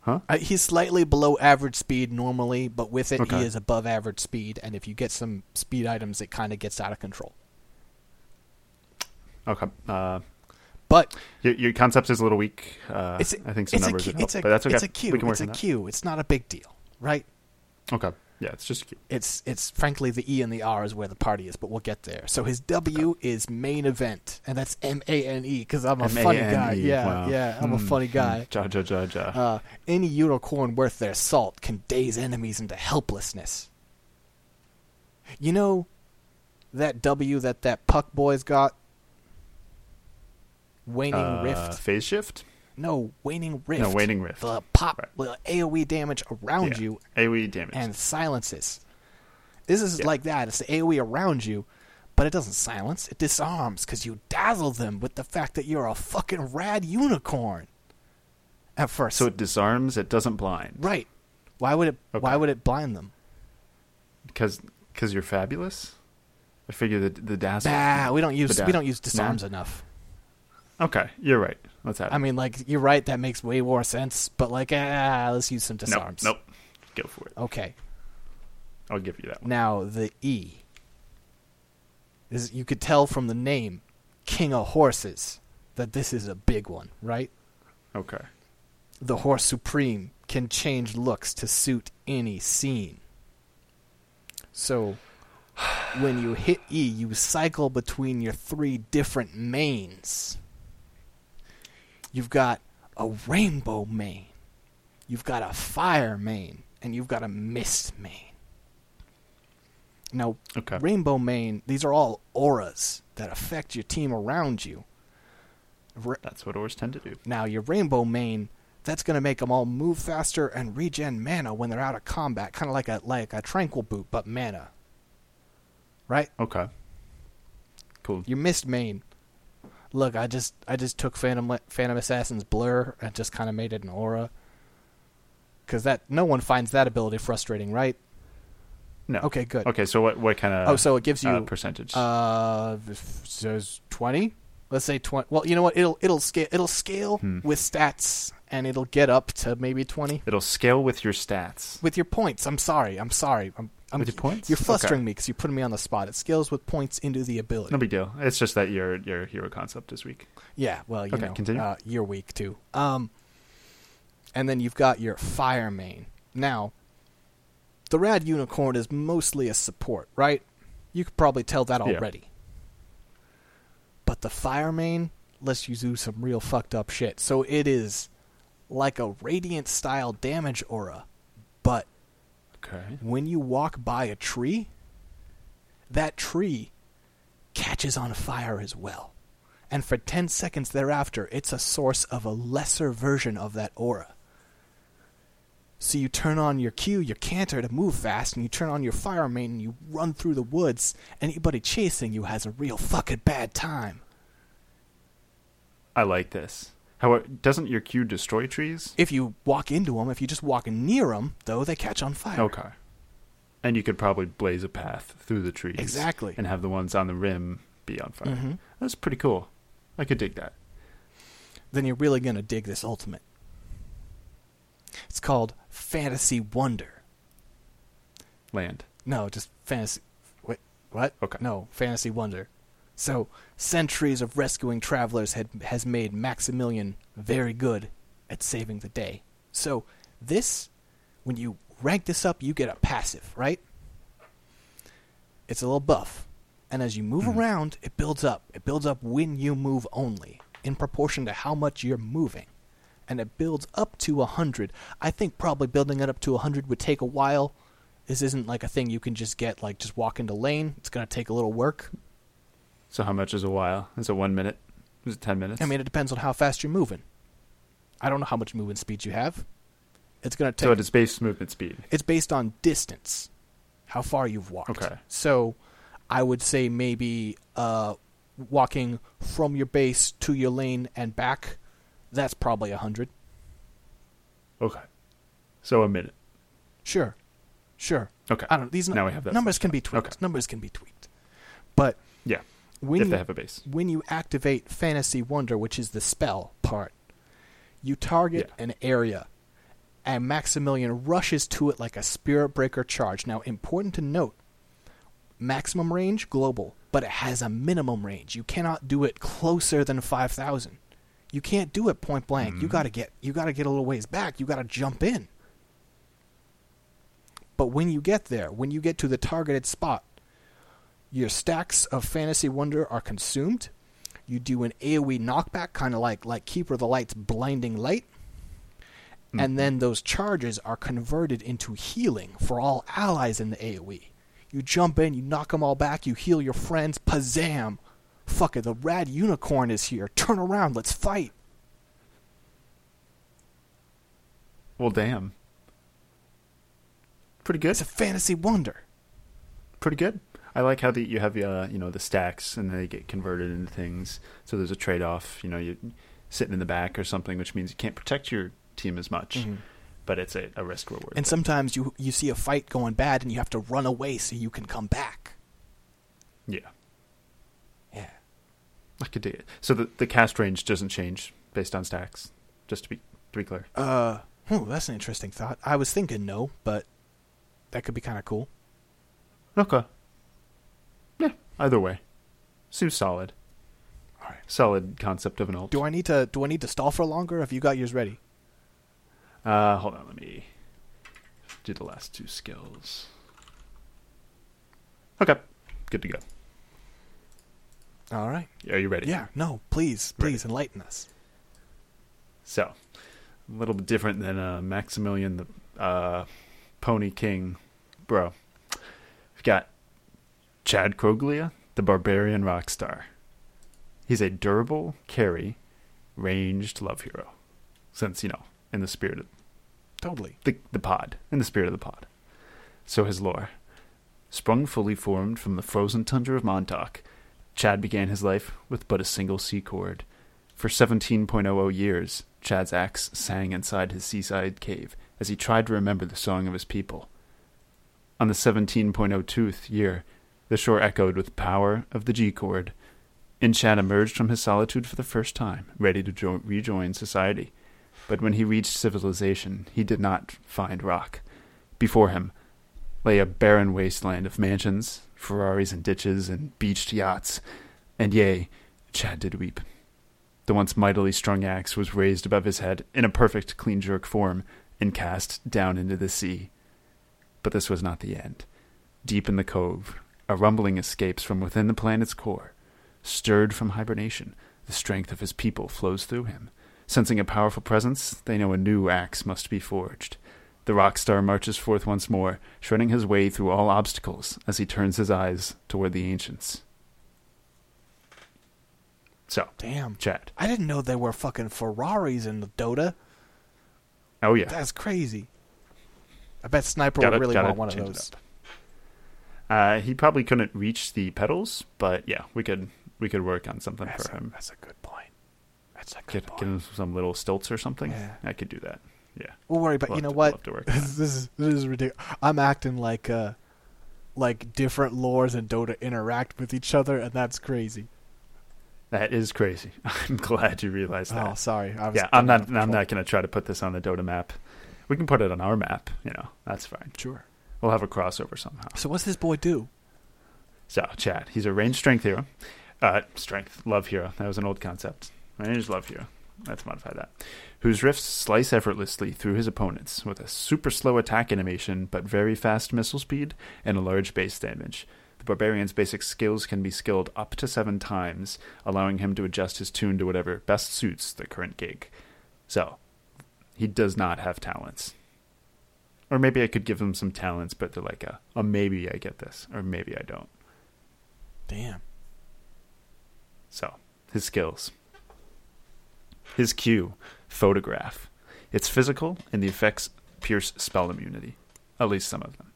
Huh? Uh, he's slightly below average speed normally, but with it, Okay. he is above average speed. And if you get some speed items, it kind of gets out of control. Okay. Uh, But your, your concept is a little weak. Uh, it's I think some a numbers Q, would help, a but that's okay. it's a Q. We can work It's a on that. Q. It's not a big deal, right? Okay. Yeah, it's just cute. It's it's frankly the E and the R is where the party is, but we'll get there. So his W is main event, and that's M A N E because I'm a funny guy. Yeah, wow. yeah, I'm a Hmm, funny hmm. guy. Ja, ja, ja, ja. Uh, any unicorn worth their salt can daze enemies into helplessness. You know that W that that puck boy's got? Waning Uh, Rift? Phase shift? No, Waning Rift. No, Waning Rift. The pop, Right. the AoE damage around Yeah. you AoE damage. and silences. This is Yeah. like that. It's the AoE around you, but it doesn't silence. It disarms because you dazzle them with the fact that you're a fucking rad unicorn. At first, so it disarms, it doesn't blind. right? Why would it? Why would it blind them? Because cause you're fabulous? I figure the, the dazzle. Bah, we don't use we don't use disarms enough. Okay, you're right. Have it. I mean, like you're right. That makes way more sense. But like, ah, let's use some nope, disarms. nope. Go for it. Okay. I'll give you that one. Now the E is you could tell from the name King of Horses that this is a big one, right? Okay. The Horse Supreme can change looks to suit any scene. So when you hit E, you cycle between your three different mains. You've got a rainbow main, you've got a fire main, and you've got a mist main. Now, Okay. Rainbow Main, these are all auras that affect your team around you. Ra- That's what auras tend to do. now, your Rainbow Main, that's going to make them all move faster and regen mana when they're out of combat, kind of like a like a Tranquil Boot, but mana. Right? Okay. Cool. Your Mist Main, look, I just I just took Phantom Phantom Assassin's blur and just kind of made it an aura. Because that no one finds that ability frustrating, right? No. Okay, good. Okay, so what what kind of Oh, so it gives you uh, percentage? Uh, says twenty. Let's say twenty. Well, you know what? It'll it'll scale. It'll scale Hmm. with stats, and it'll get up to maybe twenty It'll scale with your stats. with your points. I'm sorry. I'm sorry. I'm. I'm With your points? You're flustering Okay. me because you're putting me on the spot. It scales with points into the ability. No big deal. It's just that your your hero concept is weak. Yeah, well, you Okay, know, continue. Uh, you're weak too. Um, and then you've got your fire main. Now, the rad unicorn is mostly a support, right? You could probably tell that Yeah. already. But the fire main lets you do some real fucked up shit. So it is like a radiant style damage aura, but Okay. when you walk by a tree, that tree catches on fire as well. And for 10 seconds thereafter, it's a source of a lesser version of that aura. So you turn on your cue, your canter to move fast, and you turn on your fire main and you run through the woods. Anybody chasing you has a real fucking bad time. I like this. How doesn't your Q destroy trees? If you walk into them, if you just walk near them, though, they catch on fire. Okay. And you could probably blaze a path through the trees. Exactly. And have the ones on the rim be on fire. Mhm. That's pretty cool. I could dig that. then you're really going to dig this ultimate. It's called Fantasy Wonder. Land. No, just Fantasy. Wait, what? Okay. No, Fantasy Wonder. So, centuries of rescuing travelers had, has made Maximilian very good at saving the day. So, this, when you rank this up, you get a passive, right? It's a little buff. And as you move Mhm. around, it builds up. It builds up when you move only, in proportion to how much you're moving. And it builds up to 100. I think probably building it up to 100 would take a while. This isn't like a thing you can just get, like, just walk into lane. It's going to take a little work. So how much is a while? Is it one minute? Is it ten minutes? I mean, it depends on how fast you're moving. I don't know how much movement speed you have. It's going to take. so it is based movement speed. it's based on distance, how far you've walked. Okay. So, I would say maybe uh, walking from your base to your lane and back. That's probably a hundred. Okay. So a minute. Sure, sure. Okay. I don't. These Now we have that numbers can be tweaked. Okay. Numbers can be tweaked. But Yeah. When if you, they have a base. when you activate Fantasy Wonder, which is the spell part, you target Yeah. an area, and Maximilian rushes to it like a Spirit Breaker charge. Now, important to note maximum range, global, but it has a minimum range. You cannot do it closer than 5,000. You can't do it point blank. You Mhm. gotta get you gotta get a little ways back. You gotta jump in. But when you get there, when you get to the targeted spot, your stacks of Fantasy Wonder are consumed. You do an AoE knockback, kind of like like Keeper of the Light's blinding light, and Mhm. then those charges are converted into healing for all allies in the AoE. You jump in, you knock them all back, you heal your friends. Pazam! Fuck it, the rad unicorn is here. Turn around, let's fight. Well, damn. Pretty good. It's a fantasy wonder. Pretty good. I like how the you have uh, you know the stacks and they get converted into things. So there's a trade off. You know, you're sitting in the back or something, which means you can't protect your team as much. Mhm. But it's a, a risk reward. And sometimes you you see a fight going bad and you have to run away so you can come back. yeah, Yeah. I could dig it. So the the cast range doesn't change based on stacks. Just to be to be clear. Uh, hmm, that's an interesting thought. I was thinking no, but that could be kind of cool. Okay. Either way, seems solid. All right. Solid concept of an ult. Do I need to do I need to stall for longer? Have you got yours ready? Uh, hold on, let me do the last two skills. Okay, good to go. All right. Are you ready? Yeah. No. Please, Ready. please enlighten us. So, a little bit different than uh, Maximilian the uh, Pony King, bro. We've got Chad Kroglia, the Barbarian rock star. He's a durable carry, ranged love hero. Since you know, in the spirit of Totally. the the pod, in the spirit of the pod. So his lore. Sprung fully formed from the frozen tundra of Montauk, Chad began his life with but a single C chord. For 17.00 years, Chad's axe sang inside his seaside cave as he tried to remember the song of his people. On the 17.02th year, the shore echoed with the power of the G chord, and Chad emerged from his solitude for the first time, ready to jo- rejoin society. But when he reached civilization, he did not find rock. Before him lay a barren wasteland of mansions, Ferraris and ditches, and beached yachts. And yea, Chad did weep. The once mightily strung axe was raised above his head in a perfect clean jerk form and cast down into the sea. But this was not the end. Deep in the cove, a rumbling escapes from within the planet's core. Stirred from hibernation, the strength of his people flows through him. Sensing a powerful presence, they know a new axe must be forged. The rock star marches forth once more, shredding his way through all obstacles as he turns his eyes toward the ancients. So, Damn. Chad. I didn't know there were fucking Ferraris in the Dota. Oh yeah, That's crazy. I bet Sniper Gotta- would really want one of those. Uh, he probably couldn't reach the pedals, but yeah, we could we could work on something That's for a, him. that's a good point. That's a good Get, point. get him some little stilts or something. Yeah. I could do that. Yeah. We'll worry, but We'll you know to- what? we'll to work this, this is this is ridiculous. I'm acting like uh, like different lores and Dota interact with each other, and that's crazy. That is crazy. I'm glad you realized that. Oh, sorry. I was yeah, I'm not. I'm not going to try to put this on the Dota map. We can put it on our map. You know, that's fine. Sure. We'll have a crossover somehow. So what's this boy do? So, Chad, he's a range strength hero. Uh, strength, love hero. That was an old concept. Range love hero. Let's modify that. Whose rifts slice effortlessly through his opponents with a super slow attack animation, but very fast missile speed and a large base damage. The barbarian's basic skills can be skilled up to seven times, allowing him to adjust his tune to whatever best suits the current gig. So, he does not have talents. Or maybe I could give him some talents, but they're like a, a maybe I get this, or maybe I don't. Damn. So, his skills. His Q, photograph. It's physical, and the effects pierce spell immunity. At least some of them.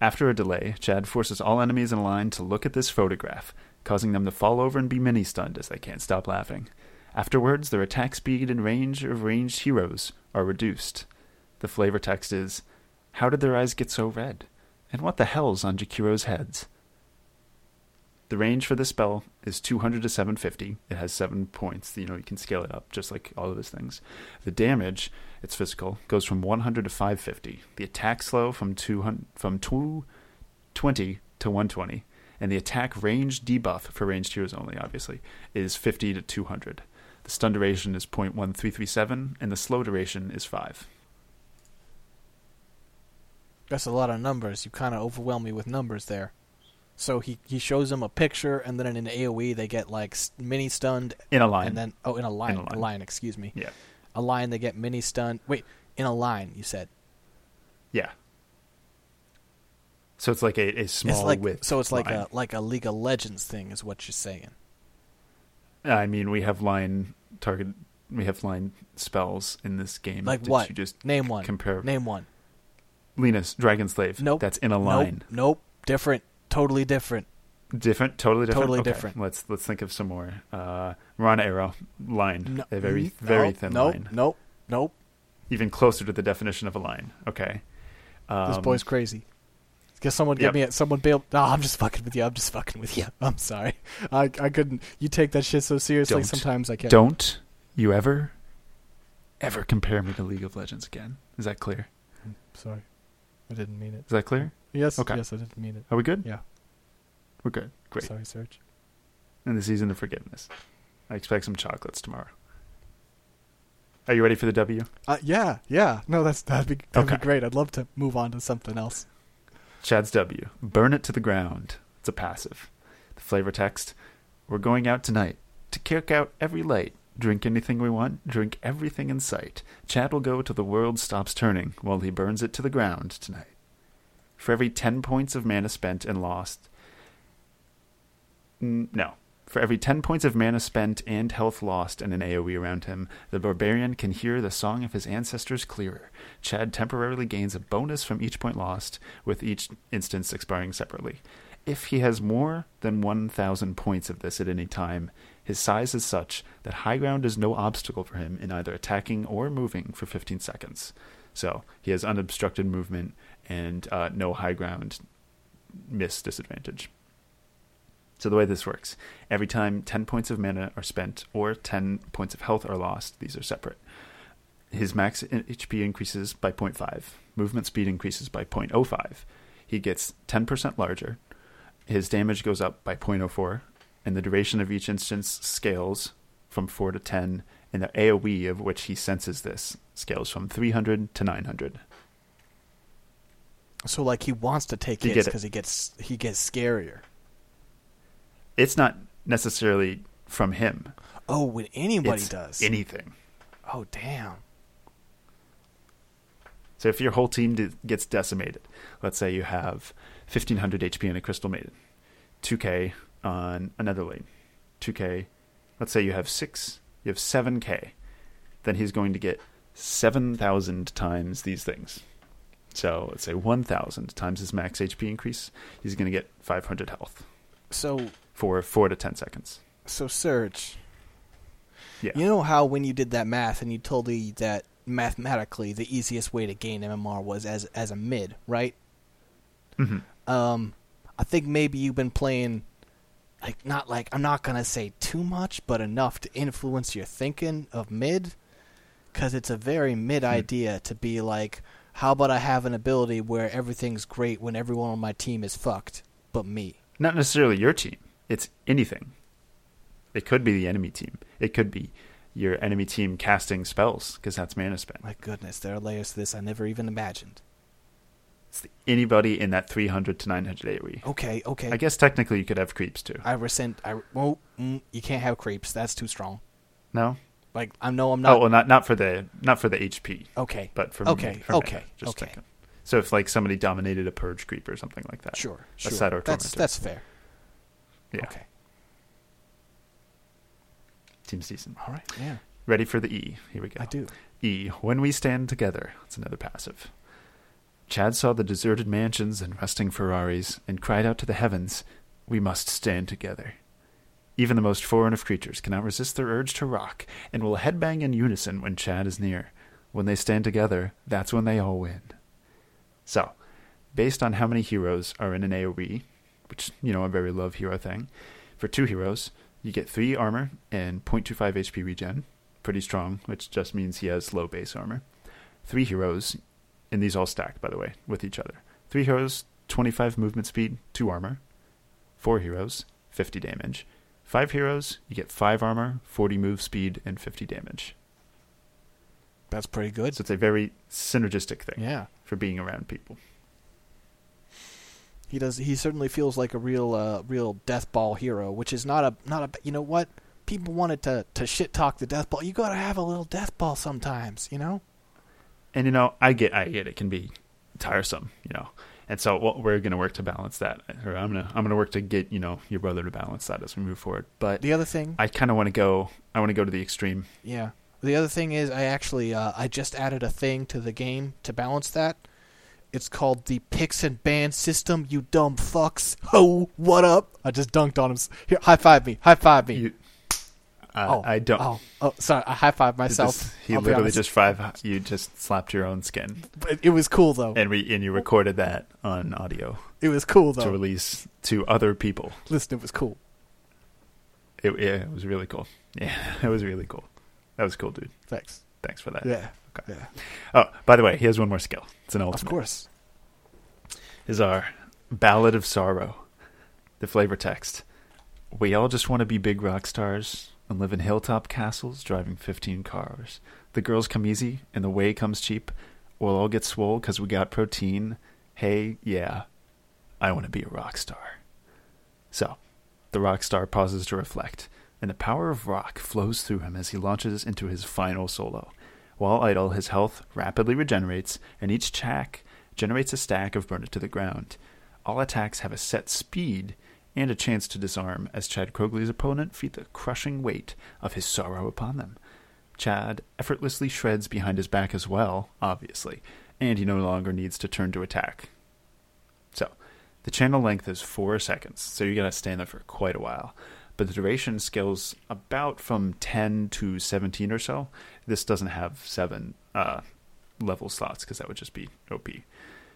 After a delay, Chad forces all enemies in a line to look at this photograph, causing them to fall over and be mini stunned as they can't stop laughing. Afterwards, their attack speed and range of ranged heroes are reduced. The flavor text is How did their eyes get so red? And what the hell's on Jakiro's heads? The range for this spell is 200 to 750. It has seven points. You know, you can scale it up just like all of his things. The damage, it's physical, goes from 100 to 550. The attack slow from 200 from 220 to 120, and the attack range debuff for ranged heroes only, obviously, is 50 to 200. The stun duration is 0.1337, and the slow duration is five. That's a lot of numbers. You kind of overwhelm me with numbers there. So he he shows them a picture, and then in an AOE they get like mini stunned, In a line. and then oh in a line, In a line. a line. Excuse me, yeah. a line they get mini stunned. Wait, in a line you said. Yeah. So it's like a, a small it's like width. so it's like line. a like a League of Legends thing is what you're saying. I mean, we have line target. We have line spells in this game. Like that what? You just Name one. compare. Name one. Lina's, Dragon Slave. Nope. That's in a line. Nope. Nope. Different. Totally different. Different. Totally different. Totally Okay, different. Let's let's think of some more. Uh, Rana Arrow line. No, a very mm, very nope, thin nope, line. Nope. Nope. Even closer to the definition of a line. Okay. Um, This boy's crazy. Guess someone yep. give me someone bail. No, I'm just fucking with you. I'm just fucking with you. I'm sorry. I I couldn't. You take that shit so seriously. Don't. Sometimes I can't. Don't you ever, ever compare me to League of Legends again? Is that clear? Sorry. I didn't mean it. Is that clear? Yes. Okay. Yes, I didn't mean it. Are we good? Yeah. We're good. Great. Sorry, Surge. in the season of forgiveness. I expect some chocolates tomorrow. Are you ready for the W? Uh, yeah, yeah. No, that's that'd be that'd Okay. be great. I'd love to move on to something else. Chad's W. Burn it to the ground. It's a passive. The flavor text. We're going out tonight to kick out every light. Drink anything we want. Drink everything in sight. Chad will go till the world stops turning while he burns it to the ground tonight. For every 10 points of mana spent and lost. N- No. For every 10 points of mana spent and health lost in an AoE around him, the barbarian can hear the song of his ancestors clearer. Chad temporarily gains a bonus from each point lost, with each instance expiring separately. If he has more than 1,000 points of this at any time, his size is such that high ground is no obstacle for him in either attacking or moving for 15 seconds. So he has unobstructed movement and uh, no high ground miss disadvantage. So the way this works, every time 10 points of mana are spent or 10 points of health are lost, these are separate. His max HP increases by 0.5, movement speed increases by 0.05. He gets 10% larger. His damage goes up by 0.04, and the duration of each instance scales from 4 to 10, and the AoE of which he senses this scales from 300 to 900. So like he wants to take You hits because he gets he gets scarier. It's not necessarily from him. Oh, when anybody it's does. anything. oh damn. So if your whole team gets decimated, let's say you have 1500 HP and a Crystal Maiden, 2k on another lane, 2k, let's say you have 6, you have 7k, then he's going to get 7,000 times these things. So let's say 1,000 times his max HP increase, he's going to get 500 health So for 4 to 10 seconds. so Surge, Yeah. you know how when you did that math and you told me that mathematically the easiest way to gain MMR was as as a mid, right? hmm Um, I think maybe you've been playing, like not like I'm not gonna say too much, but enough to influence your thinking of mid, because it's a very mid Hmm. idea to be like, how about I have an ability where everything's great when everyone on my team is fucked, but me. Not necessarily your team. It's anything. It could be the enemy team. It could be your enemy team casting spells because that's mana spent. My goodness, there are layers to this I never even imagined. It's anybody in that 300 to 900 AoE. Okay, okay. I guess technically you could have creeps too. I resent. I well, mm, you can't have creeps. That's too strong. No. Like I know I'm not. oh well, not not for the not for the HP, okay, but for Okay, for okay, just okay. thinking. So if like somebody dominated a purge creep or something like that. sure, A sure. that's tormentor. that's fair. Yeah. Okay. Seems decent. All right. Yeah, Ready for the E. Here we go. I do. E. When we stand together. It's another passive. Chad saw the deserted mansions and rusting Ferraris and cried out to the heavens, We must stand together. Even the most foreign of creatures cannot resist their urge to rock and will headbang in unison when Chad is near. When they stand together, that's when they all win. So, based on how many heroes are in an AoE, which, you know, a very love hero thing, for two heroes, you get 3 armor and 0.25 HP regen. Pretty strong, which just means he has low base armor. Three heroes, and these all stacked, by the way, with each other. Three heroes, 25 movement speed, 2 armor. Four heroes, 50 damage. Five heroes, you get 5 armor, 40 move speed, and 50 damage. That's pretty good. So it's a very synergistic thing yeah, for being around people. he does. He certainly feels like a real, uh, real death ball hero, which is not a not a. You know what? People wanted to to shit talk the death ball. You gotta have a little death ball sometimes. You know. And you know, I get, I get it can be tiresome, you know. And so what we're going to work to balance that, or I'm going to, I'm going to work to get, you know, your brother to balance that as we move forward. But The other thing. I kind of want to go, I want to go to the extreme. Yeah. The other thing is, I actually uh, I just added a thing to the game to balance that. It's called the picks and ban system. You dumb fucks. Ho, what up? I just dunked on him. Here, high five me. High five me. You, uh, oh, I don't. Oh, oh, sorry. I high five myself. just- he I'll literally just five. You just slapped your own skin, But it was cool though. and we and you recorded that on audio It was cool though to release to other people. Listen, it was cool. It, yeah, it was really cool. Yeah, it was really cool. That was cool, dude. Thanks. Thanks for that. Yeah. Okay. Yeah. Oh, by the way, he has one more skill. It's an old Of course. is our Ballad of Sorrow, the flavor text. We all just want to be big rock stars and live in hilltop castles driving 15 cars. The girls come easy and the way comes cheap. We'll all get swole 'cause we got protein. Hey, yeah, I want to be a rock star. So, the rock star pauses to reflect, and the power of rock flows through him as he launches into his final solo. While idle, his health rapidly regenerates, and each track generates a stack of burn it to the ground. All attacks have a set speed and a chance to disarm as Chad Krogley's opponent feet the crushing weight of his sorrow upon them. Chad effortlessly shreds behind his back as well, obviously, and he no longer needs to turn to attack. So, the channel length is four seconds, so you're gonna stand there for quite a while. But the duration scales about from 10 to 17 or so. This doesn't have seven uh, level slots because that would just be OP.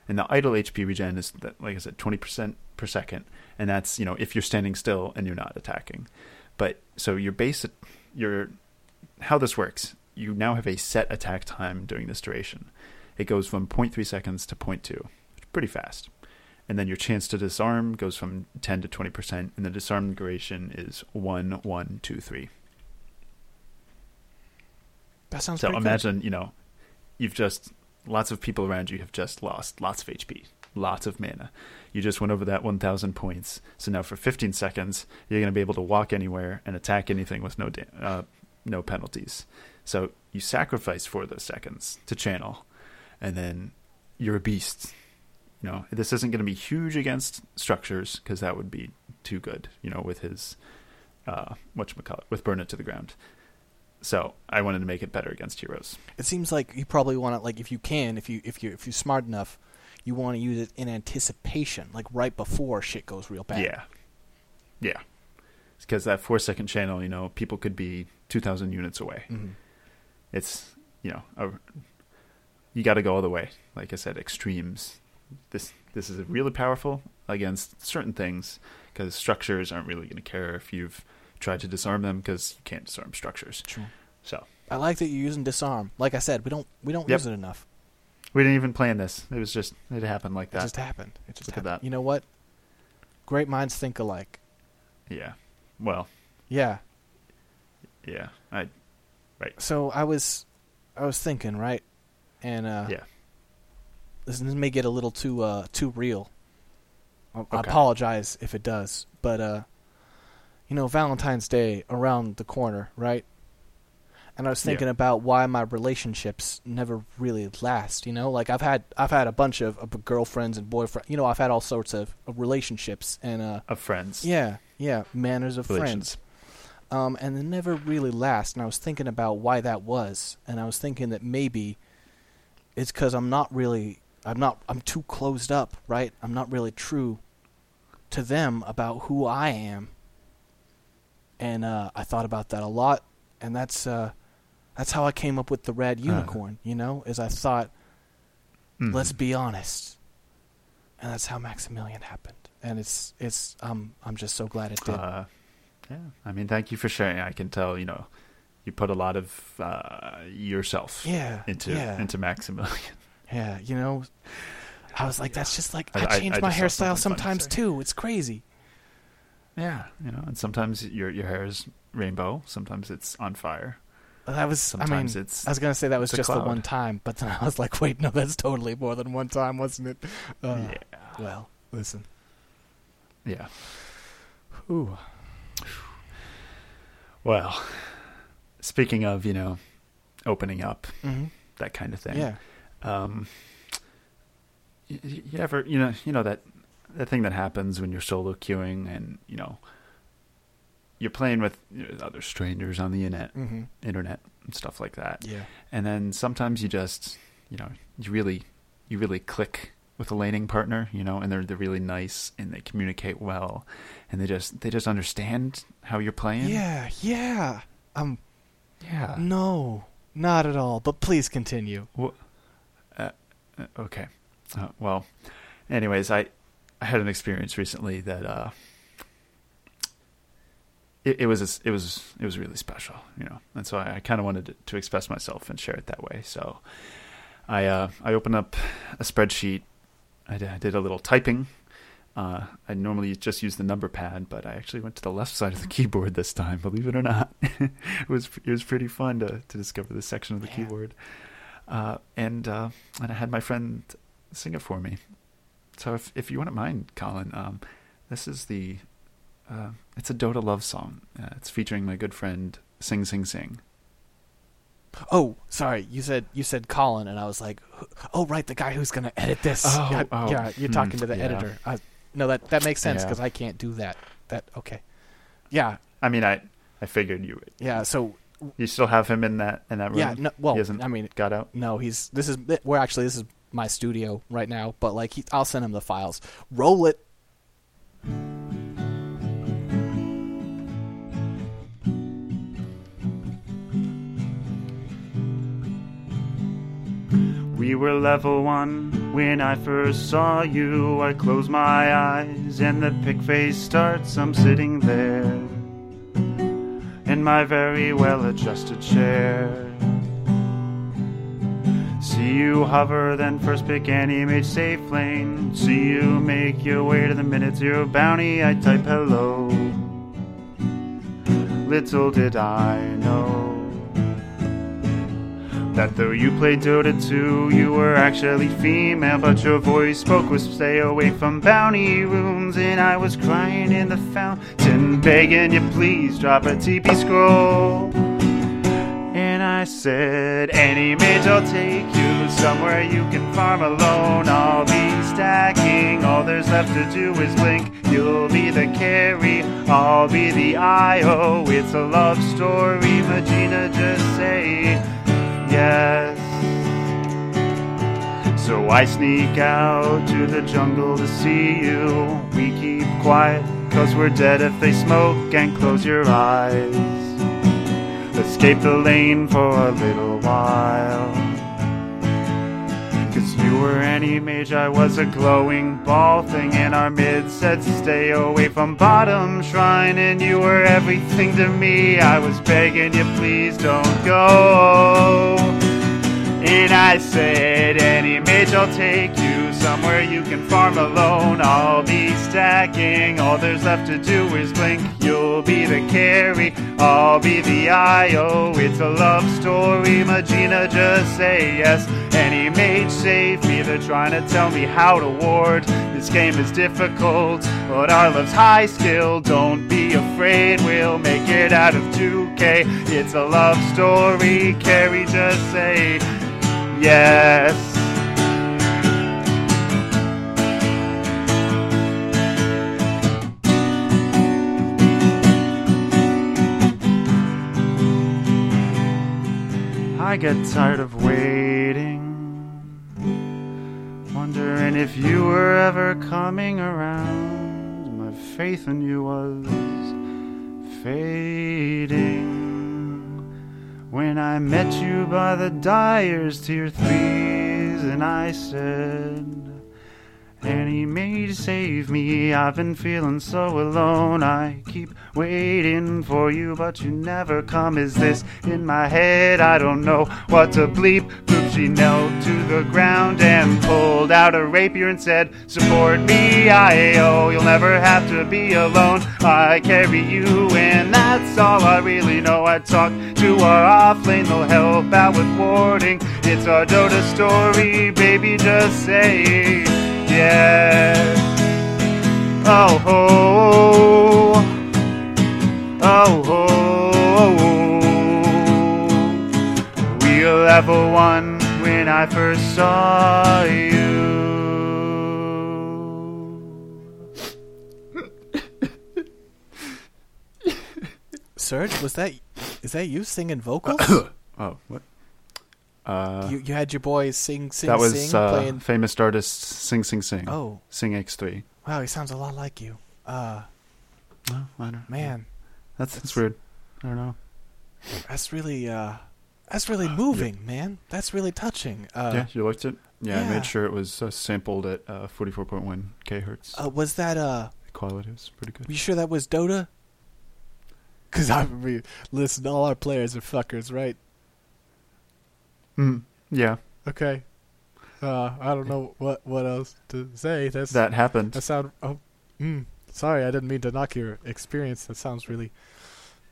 And the idle HP regen is that, like I said, 20% per second, and that's you know if you're standing still and you're not attacking. But so your base, your how this works, you now have a set attack time during this duration. It goes from 0.3 seconds to 0.2, pretty fast and then your chance to disarm goes from 10 to 20%, and the disarm duration is 1, 1, 2, 3. That sounds so imagine, you know, you've just, lots of people around you have just lost lots of HP, lots of mana. You just went over that 1,000 points. So now for 15 seconds, you're going to be able to walk anywhere and attack anything with no, da- uh, no penalties. So you sacrifice for those seconds to channel, and then you're a beast you know, this isn't going to be huge against structures because that would be too good. You know, with his uh, with burn it to the ground. So I wanted to make it better against heroes. It seems like you probably want to, like, if you can, if you if you if you're smart enough, you want to use it in anticipation, like right before shit goes real bad. Yeah, yeah. Because that four second channel, you know, people could be two thousand units away. Mm-hmm. It's you know, a, you got to go all the way. Like I said, extremes this this is really powerful against certain things because structures aren't really going to care if you've tried to disarm them because you can't disarm structures. True. So I like that you're using disarm. Like I said, we don't we don't Yep. use it enough. we didn't even plan this. It was just it happened like It that. just happened. It just Look at happened. that. You know what? Great minds think alike. yeah. Well, Yeah. yeah. I So I was I was thinking, right? And uh yeah. this, this may get a little too uh too real. I, I apologize if it does, but uh you know, Valentine's Day around the corner, right? And I was Yeah. thinking about why my relationships never really last, you know? Like I've had I've had a bunch of, of girlfriends and boyfriends, you know, I've had all sorts of, of relationships and uh Of friends. yeah, yeah, manners of Relations. friends. Um, and they never really last. And I was thinking about why that was, and I was thinking that maybe it's because I'm not really, I'm not, I'm too closed up, right? I'm not really true to them about who I am. And uh, I thought about that a lot, and that's uh, that's how I came up with the red Uh. unicorn. You know, is I thought, Mhm. let's be honest, and that's how Maximilian happened. And it's it's um I'm just so glad it did. Uh, yeah. I mean, thank you for sharing. I can tell, you know, you put a lot of uh, yourself yeah, into yeah, into Maximilian. yeah. You know, I was like, that's just like I- I, I- change I my hairstyle sometimes too. It's crazy. Yeah, you know, and sometimes your your hair is rainbow, sometimes it's on fire, That was. sometimes I mean, it's I was gonna say that was just the one time, but then I was like, wait, no, that's totally more than one time, wasn't it? Uh, yeah, Well, listen. yeah. Ooh. Well, speaking of you know, opening up hmm that kind of thing. Yeah. Um, you, you ever you know you know that that thing that happens when you're solo queuing and you know you're playing with you know, other strangers on the internet, hmm internet and stuff like that. Yeah. and then sometimes you just you know you really you really click with a laning partner you know and they're they're really nice and they communicate well and they just they just understand how you're playing Yeah. Yeah. Um. yeah No, not at all. But please continue. uh, okay uh, well anyways i i had an experience recently that uh it, it was a- it was it was really special you know and so i, I kind of wanted to, to express myself and share it that way so i uh i opened up a spreadsheet i did, I did a little typing uh, I normally just use the number pad, but I actually went to the left side of the keyboard this time. Believe it or not, it was it was pretty fun to to discover this section of the Yeah. keyboard uh, and uh, and I had my friend sing it for me. So if if you wouldn't mind, Colin, um, this is the uh, it's a Dota love song. Uh, it's featuring my good friend Sing Sing Sing. Oh, sorry. You said you said Colin, and I was like, oh, right, the guy who's gonna edit this. Oh, yeah, oh, yeah, you're hmm, talking to the yeah. editor. I, no, that that makes sense Yeah. because I can't do that. That okay. Yeah, I mean, I I figured you would. yeah. So You still have him in that in that room. yeah, no, well, He hasn't I mean, got out. no, he's this is we're actually this is my studio right now, but like he, I'll send him the files. Roll it, We were level one when I first saw you. I close my eyes and the pick face starts. I'm sitting there in my very well adjusted chair. See you hover, then first pick Anti-Mage safe lane. See you make your way to the minute zero bounty. I type hello. Little did I know that though you played Dota 2, you were actually female, but your voice spoke was stay away from bounty rooms, and I was crying in the fountain, begging you please drop a TP scroll. I said, Anti-Mage, I'll take you somewhere you can farm alone. I'll be stacking, all there's left to do is blink. You'll be the carry, I'll be the IO. It's a love story, Magina, just say yes. So I sneak out to the jungle to see you. We keep quiet, cause we're dead if they smoke, and close your eyes. Escape the lane for a little while. Cause you were Anti-Mage, I was a glowing ball thing, in our mid said stay away from bottom shrine, and you were everything to me. I was begging you, please don't go. And I said, Anti-Mage, I'll take you somewhere you can farm alone. I'll be stacking, all there's left to do is blink. You'll be the carry, I'll be the IO. It's a love story, Magina, just say yes. Anti-Mage, save me, they're trying to tell me how to ward. This game is difficult, but our love's high skill. Don't be afraid, we'll make it out of 2K. It's a love story, carry, just say yes. I get tired of waiting, wondering if you were ever coming around. My faith in you was fading. When I met you by the Dire's tier threes, and I said, and he may save me. I've been feeling so alone. I keep waiting for you, but you never come. Is this in my head? I don't know what to bleep. Boop, she knelt to the ground and pulled out a rapier and said, Support me, IO. You'll never have to be alone. I carry you, and that's all I really know. I talk to our off lane, they'll help out with warding. It's our Dota story, baby, just say yes. Oh ho, oh ho. We were level one when I first saw you. Surge, was that is that you singing vocals? Oh, what? Uh, you you had your boys sing sing that was sing uh, playing. famous artist Sing Sing Sing. Oh Sing X3. wow, he sounds a lot like you. Uh, Oh, I don't, man, that's, that's that's- weird. I don't know. that's really uh, that's really moving, man. That's really touching. Uh, yeah, you liked it. Yeah, I made sure it was uh, sampled at uh, 44.1 kilohertz. uh, was that uh? Quality was pretty good. You sure that was Dota? Cause I re- listen, all our players are fuckers, right? Mm, yeah, Okay. Uh, I don't know what what else to say. That's that happened. That sound. Oh, mm, sorry, I didn't mean to knock your experience. That sounds really.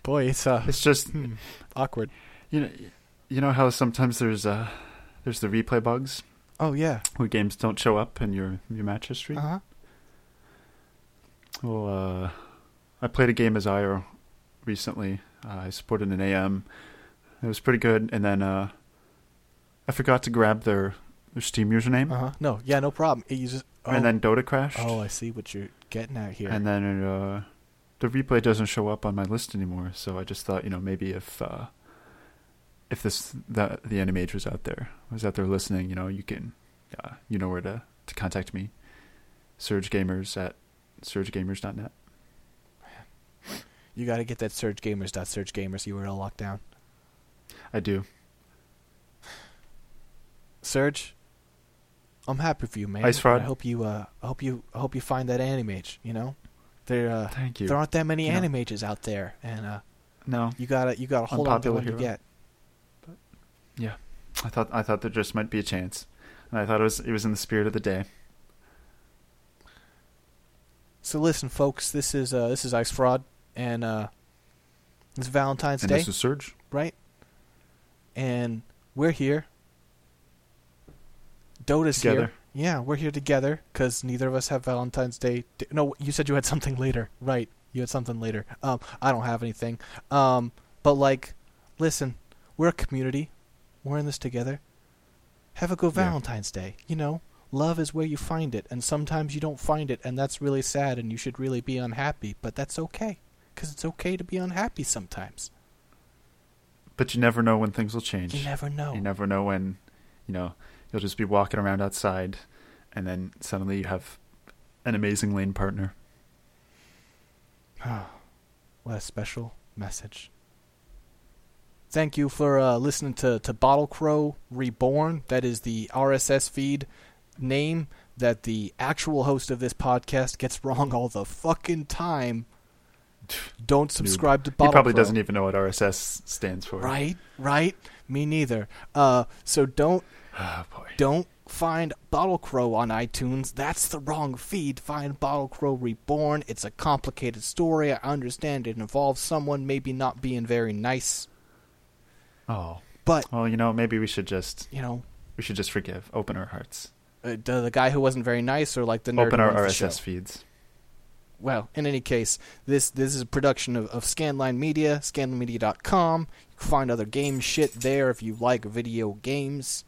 Boy, it's uh, It's just hmm, awkward. you know, you know how sometimes there's uh there's the replay bugs Oh yeah. where games don't show up in your your match history. Uh huh. Well, uh, I played a game as IO recently. Uh, I supported an AM. It was pretty good, and then uh, I forgot to grab their, their Steam username, Uh huh. No, yeah, no problem. It uses. Oh, and then Dota crashed. oh, I see what you're getting at here. and then uh, the replay doesn't show up on my list anymore. So I just thought, you know, maybe if uh, if this the the Anti-Mage was out there, was out there listening, you know, you can, uh, you know where to to contact me. Surge Gamers at surgegamers.net. You got to get that surgegamers.surgegamers URL locked down. I do. Surge, I'm happy for you, man. Ice Fraud. I hope you, uh, I hope you, I hope you find that Anti-Mage. You know, there, uh, Thank you. there aren't that many know. Anti-Mages out there, and uh, no, you gotta, you gotta hold on to Unpopular what you get. yeah. I thought I thought there just might be a chance, and I thought it was it was in the spirit of the day. So listen, folks, this is, uh, this is Ice Fraud, and uh, it's Valentine's and Day, this is Surge. right? And we're here. Dota's here. Yeah, we're here together because neither of us have Valentine's Day. No, you said you had something later, right? You had something later. Um, I don't have anything. Um, but like, listen, we're a community. We're in this together. Have a good Yeah. Valentine's Day. You know, love is where you find it, and sometimes you don't find it, and that's really sad, and you should really be unhappy. But that's okay, because it's okay to be unhappy sometimes. But you never know when things will change. You never know. You never know when, you know, you'll just be walking around outside, and then suddenly you have an amazing lane partner. what a special message. Thank you for uh, listening to, to Bottle Crow Reborn. That is the RSS feed name that the actual host of this podcast gets wrong all the fucking time. Don't subscribe to Bottle he probably Crow. doesn't even know what RSS stands for. Right, right. Me neither. Uh, so don't Oh boy. don't find Bottle Crow on iTunes. That's the wrong feed. Find Bottle Crow Reborn. It's a complicated story. I understand it involves someone maybe not being very nice, Oh. but Well, you know, maybe we should just you know, we should just forgive, open our hearts, uh, the, the guy who wasn't very nice, or like the nerd open our RSS feeds. Well, in any case, this this is a production of, of Scanline Media, scanlinemedia.com. You can find other game shit there if you like video games.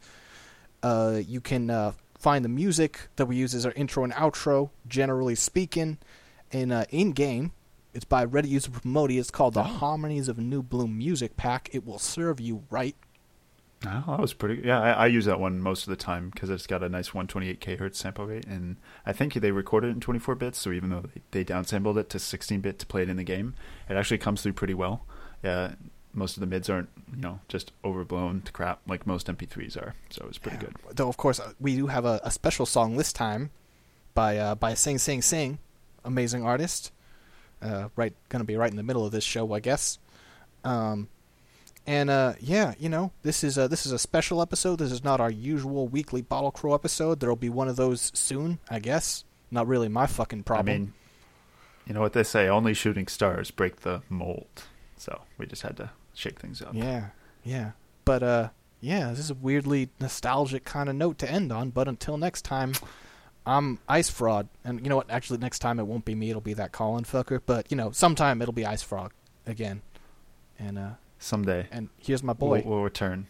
Uh, you can uh, find the music that we use as our intro and outro, generally speaking, in uh, in game. It's by Reddit user Promoti. It's called the Oh. Harmonies of New Bloom Music Pack. It will serve you right. Oh, that was pretty. Yeah, I, I use that one most of the time because it's got a nice 128k hertz sample rate, and I think they recorded it in 24 bits. So even though they, they downsampled it to 16 bit to play it in the game, it actually comes through pretty well. Yeah, most of the mids aren't you know just overblown to crap like most MP3s are. So it's pretty Yeah. good. Though of course uh, we do have a, a special song this time by uh, by Sing Sing Sing, amazing artist. Uh, right, gonna be right in the middle of this show, I guess. Um, and uh, yeah, you know, this is a, this is a special episode. This is not our usual weekly Bottle Crow episode. There'll be one of those soon, I guess. Not really my fucking problem. I mean, you know what they say: only shooting stars break the mold. So we just had to shake things up. Yeah, yeah. But uh yeah, this is a weirdly nostalgic kind of note to end on, but until next time, I'm Ice Fraud. And you know what? Actually next time it won't be me, it'll be that Colin fucker, but you know, sometime it'll be Ice Frog again. And uh Someday and here's my boy. we'll, we'll return.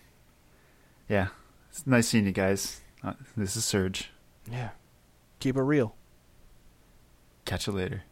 Yeah, it's nice seeing you guys. Uh, this is Surge. Yeah. Keep it real. Catch you later.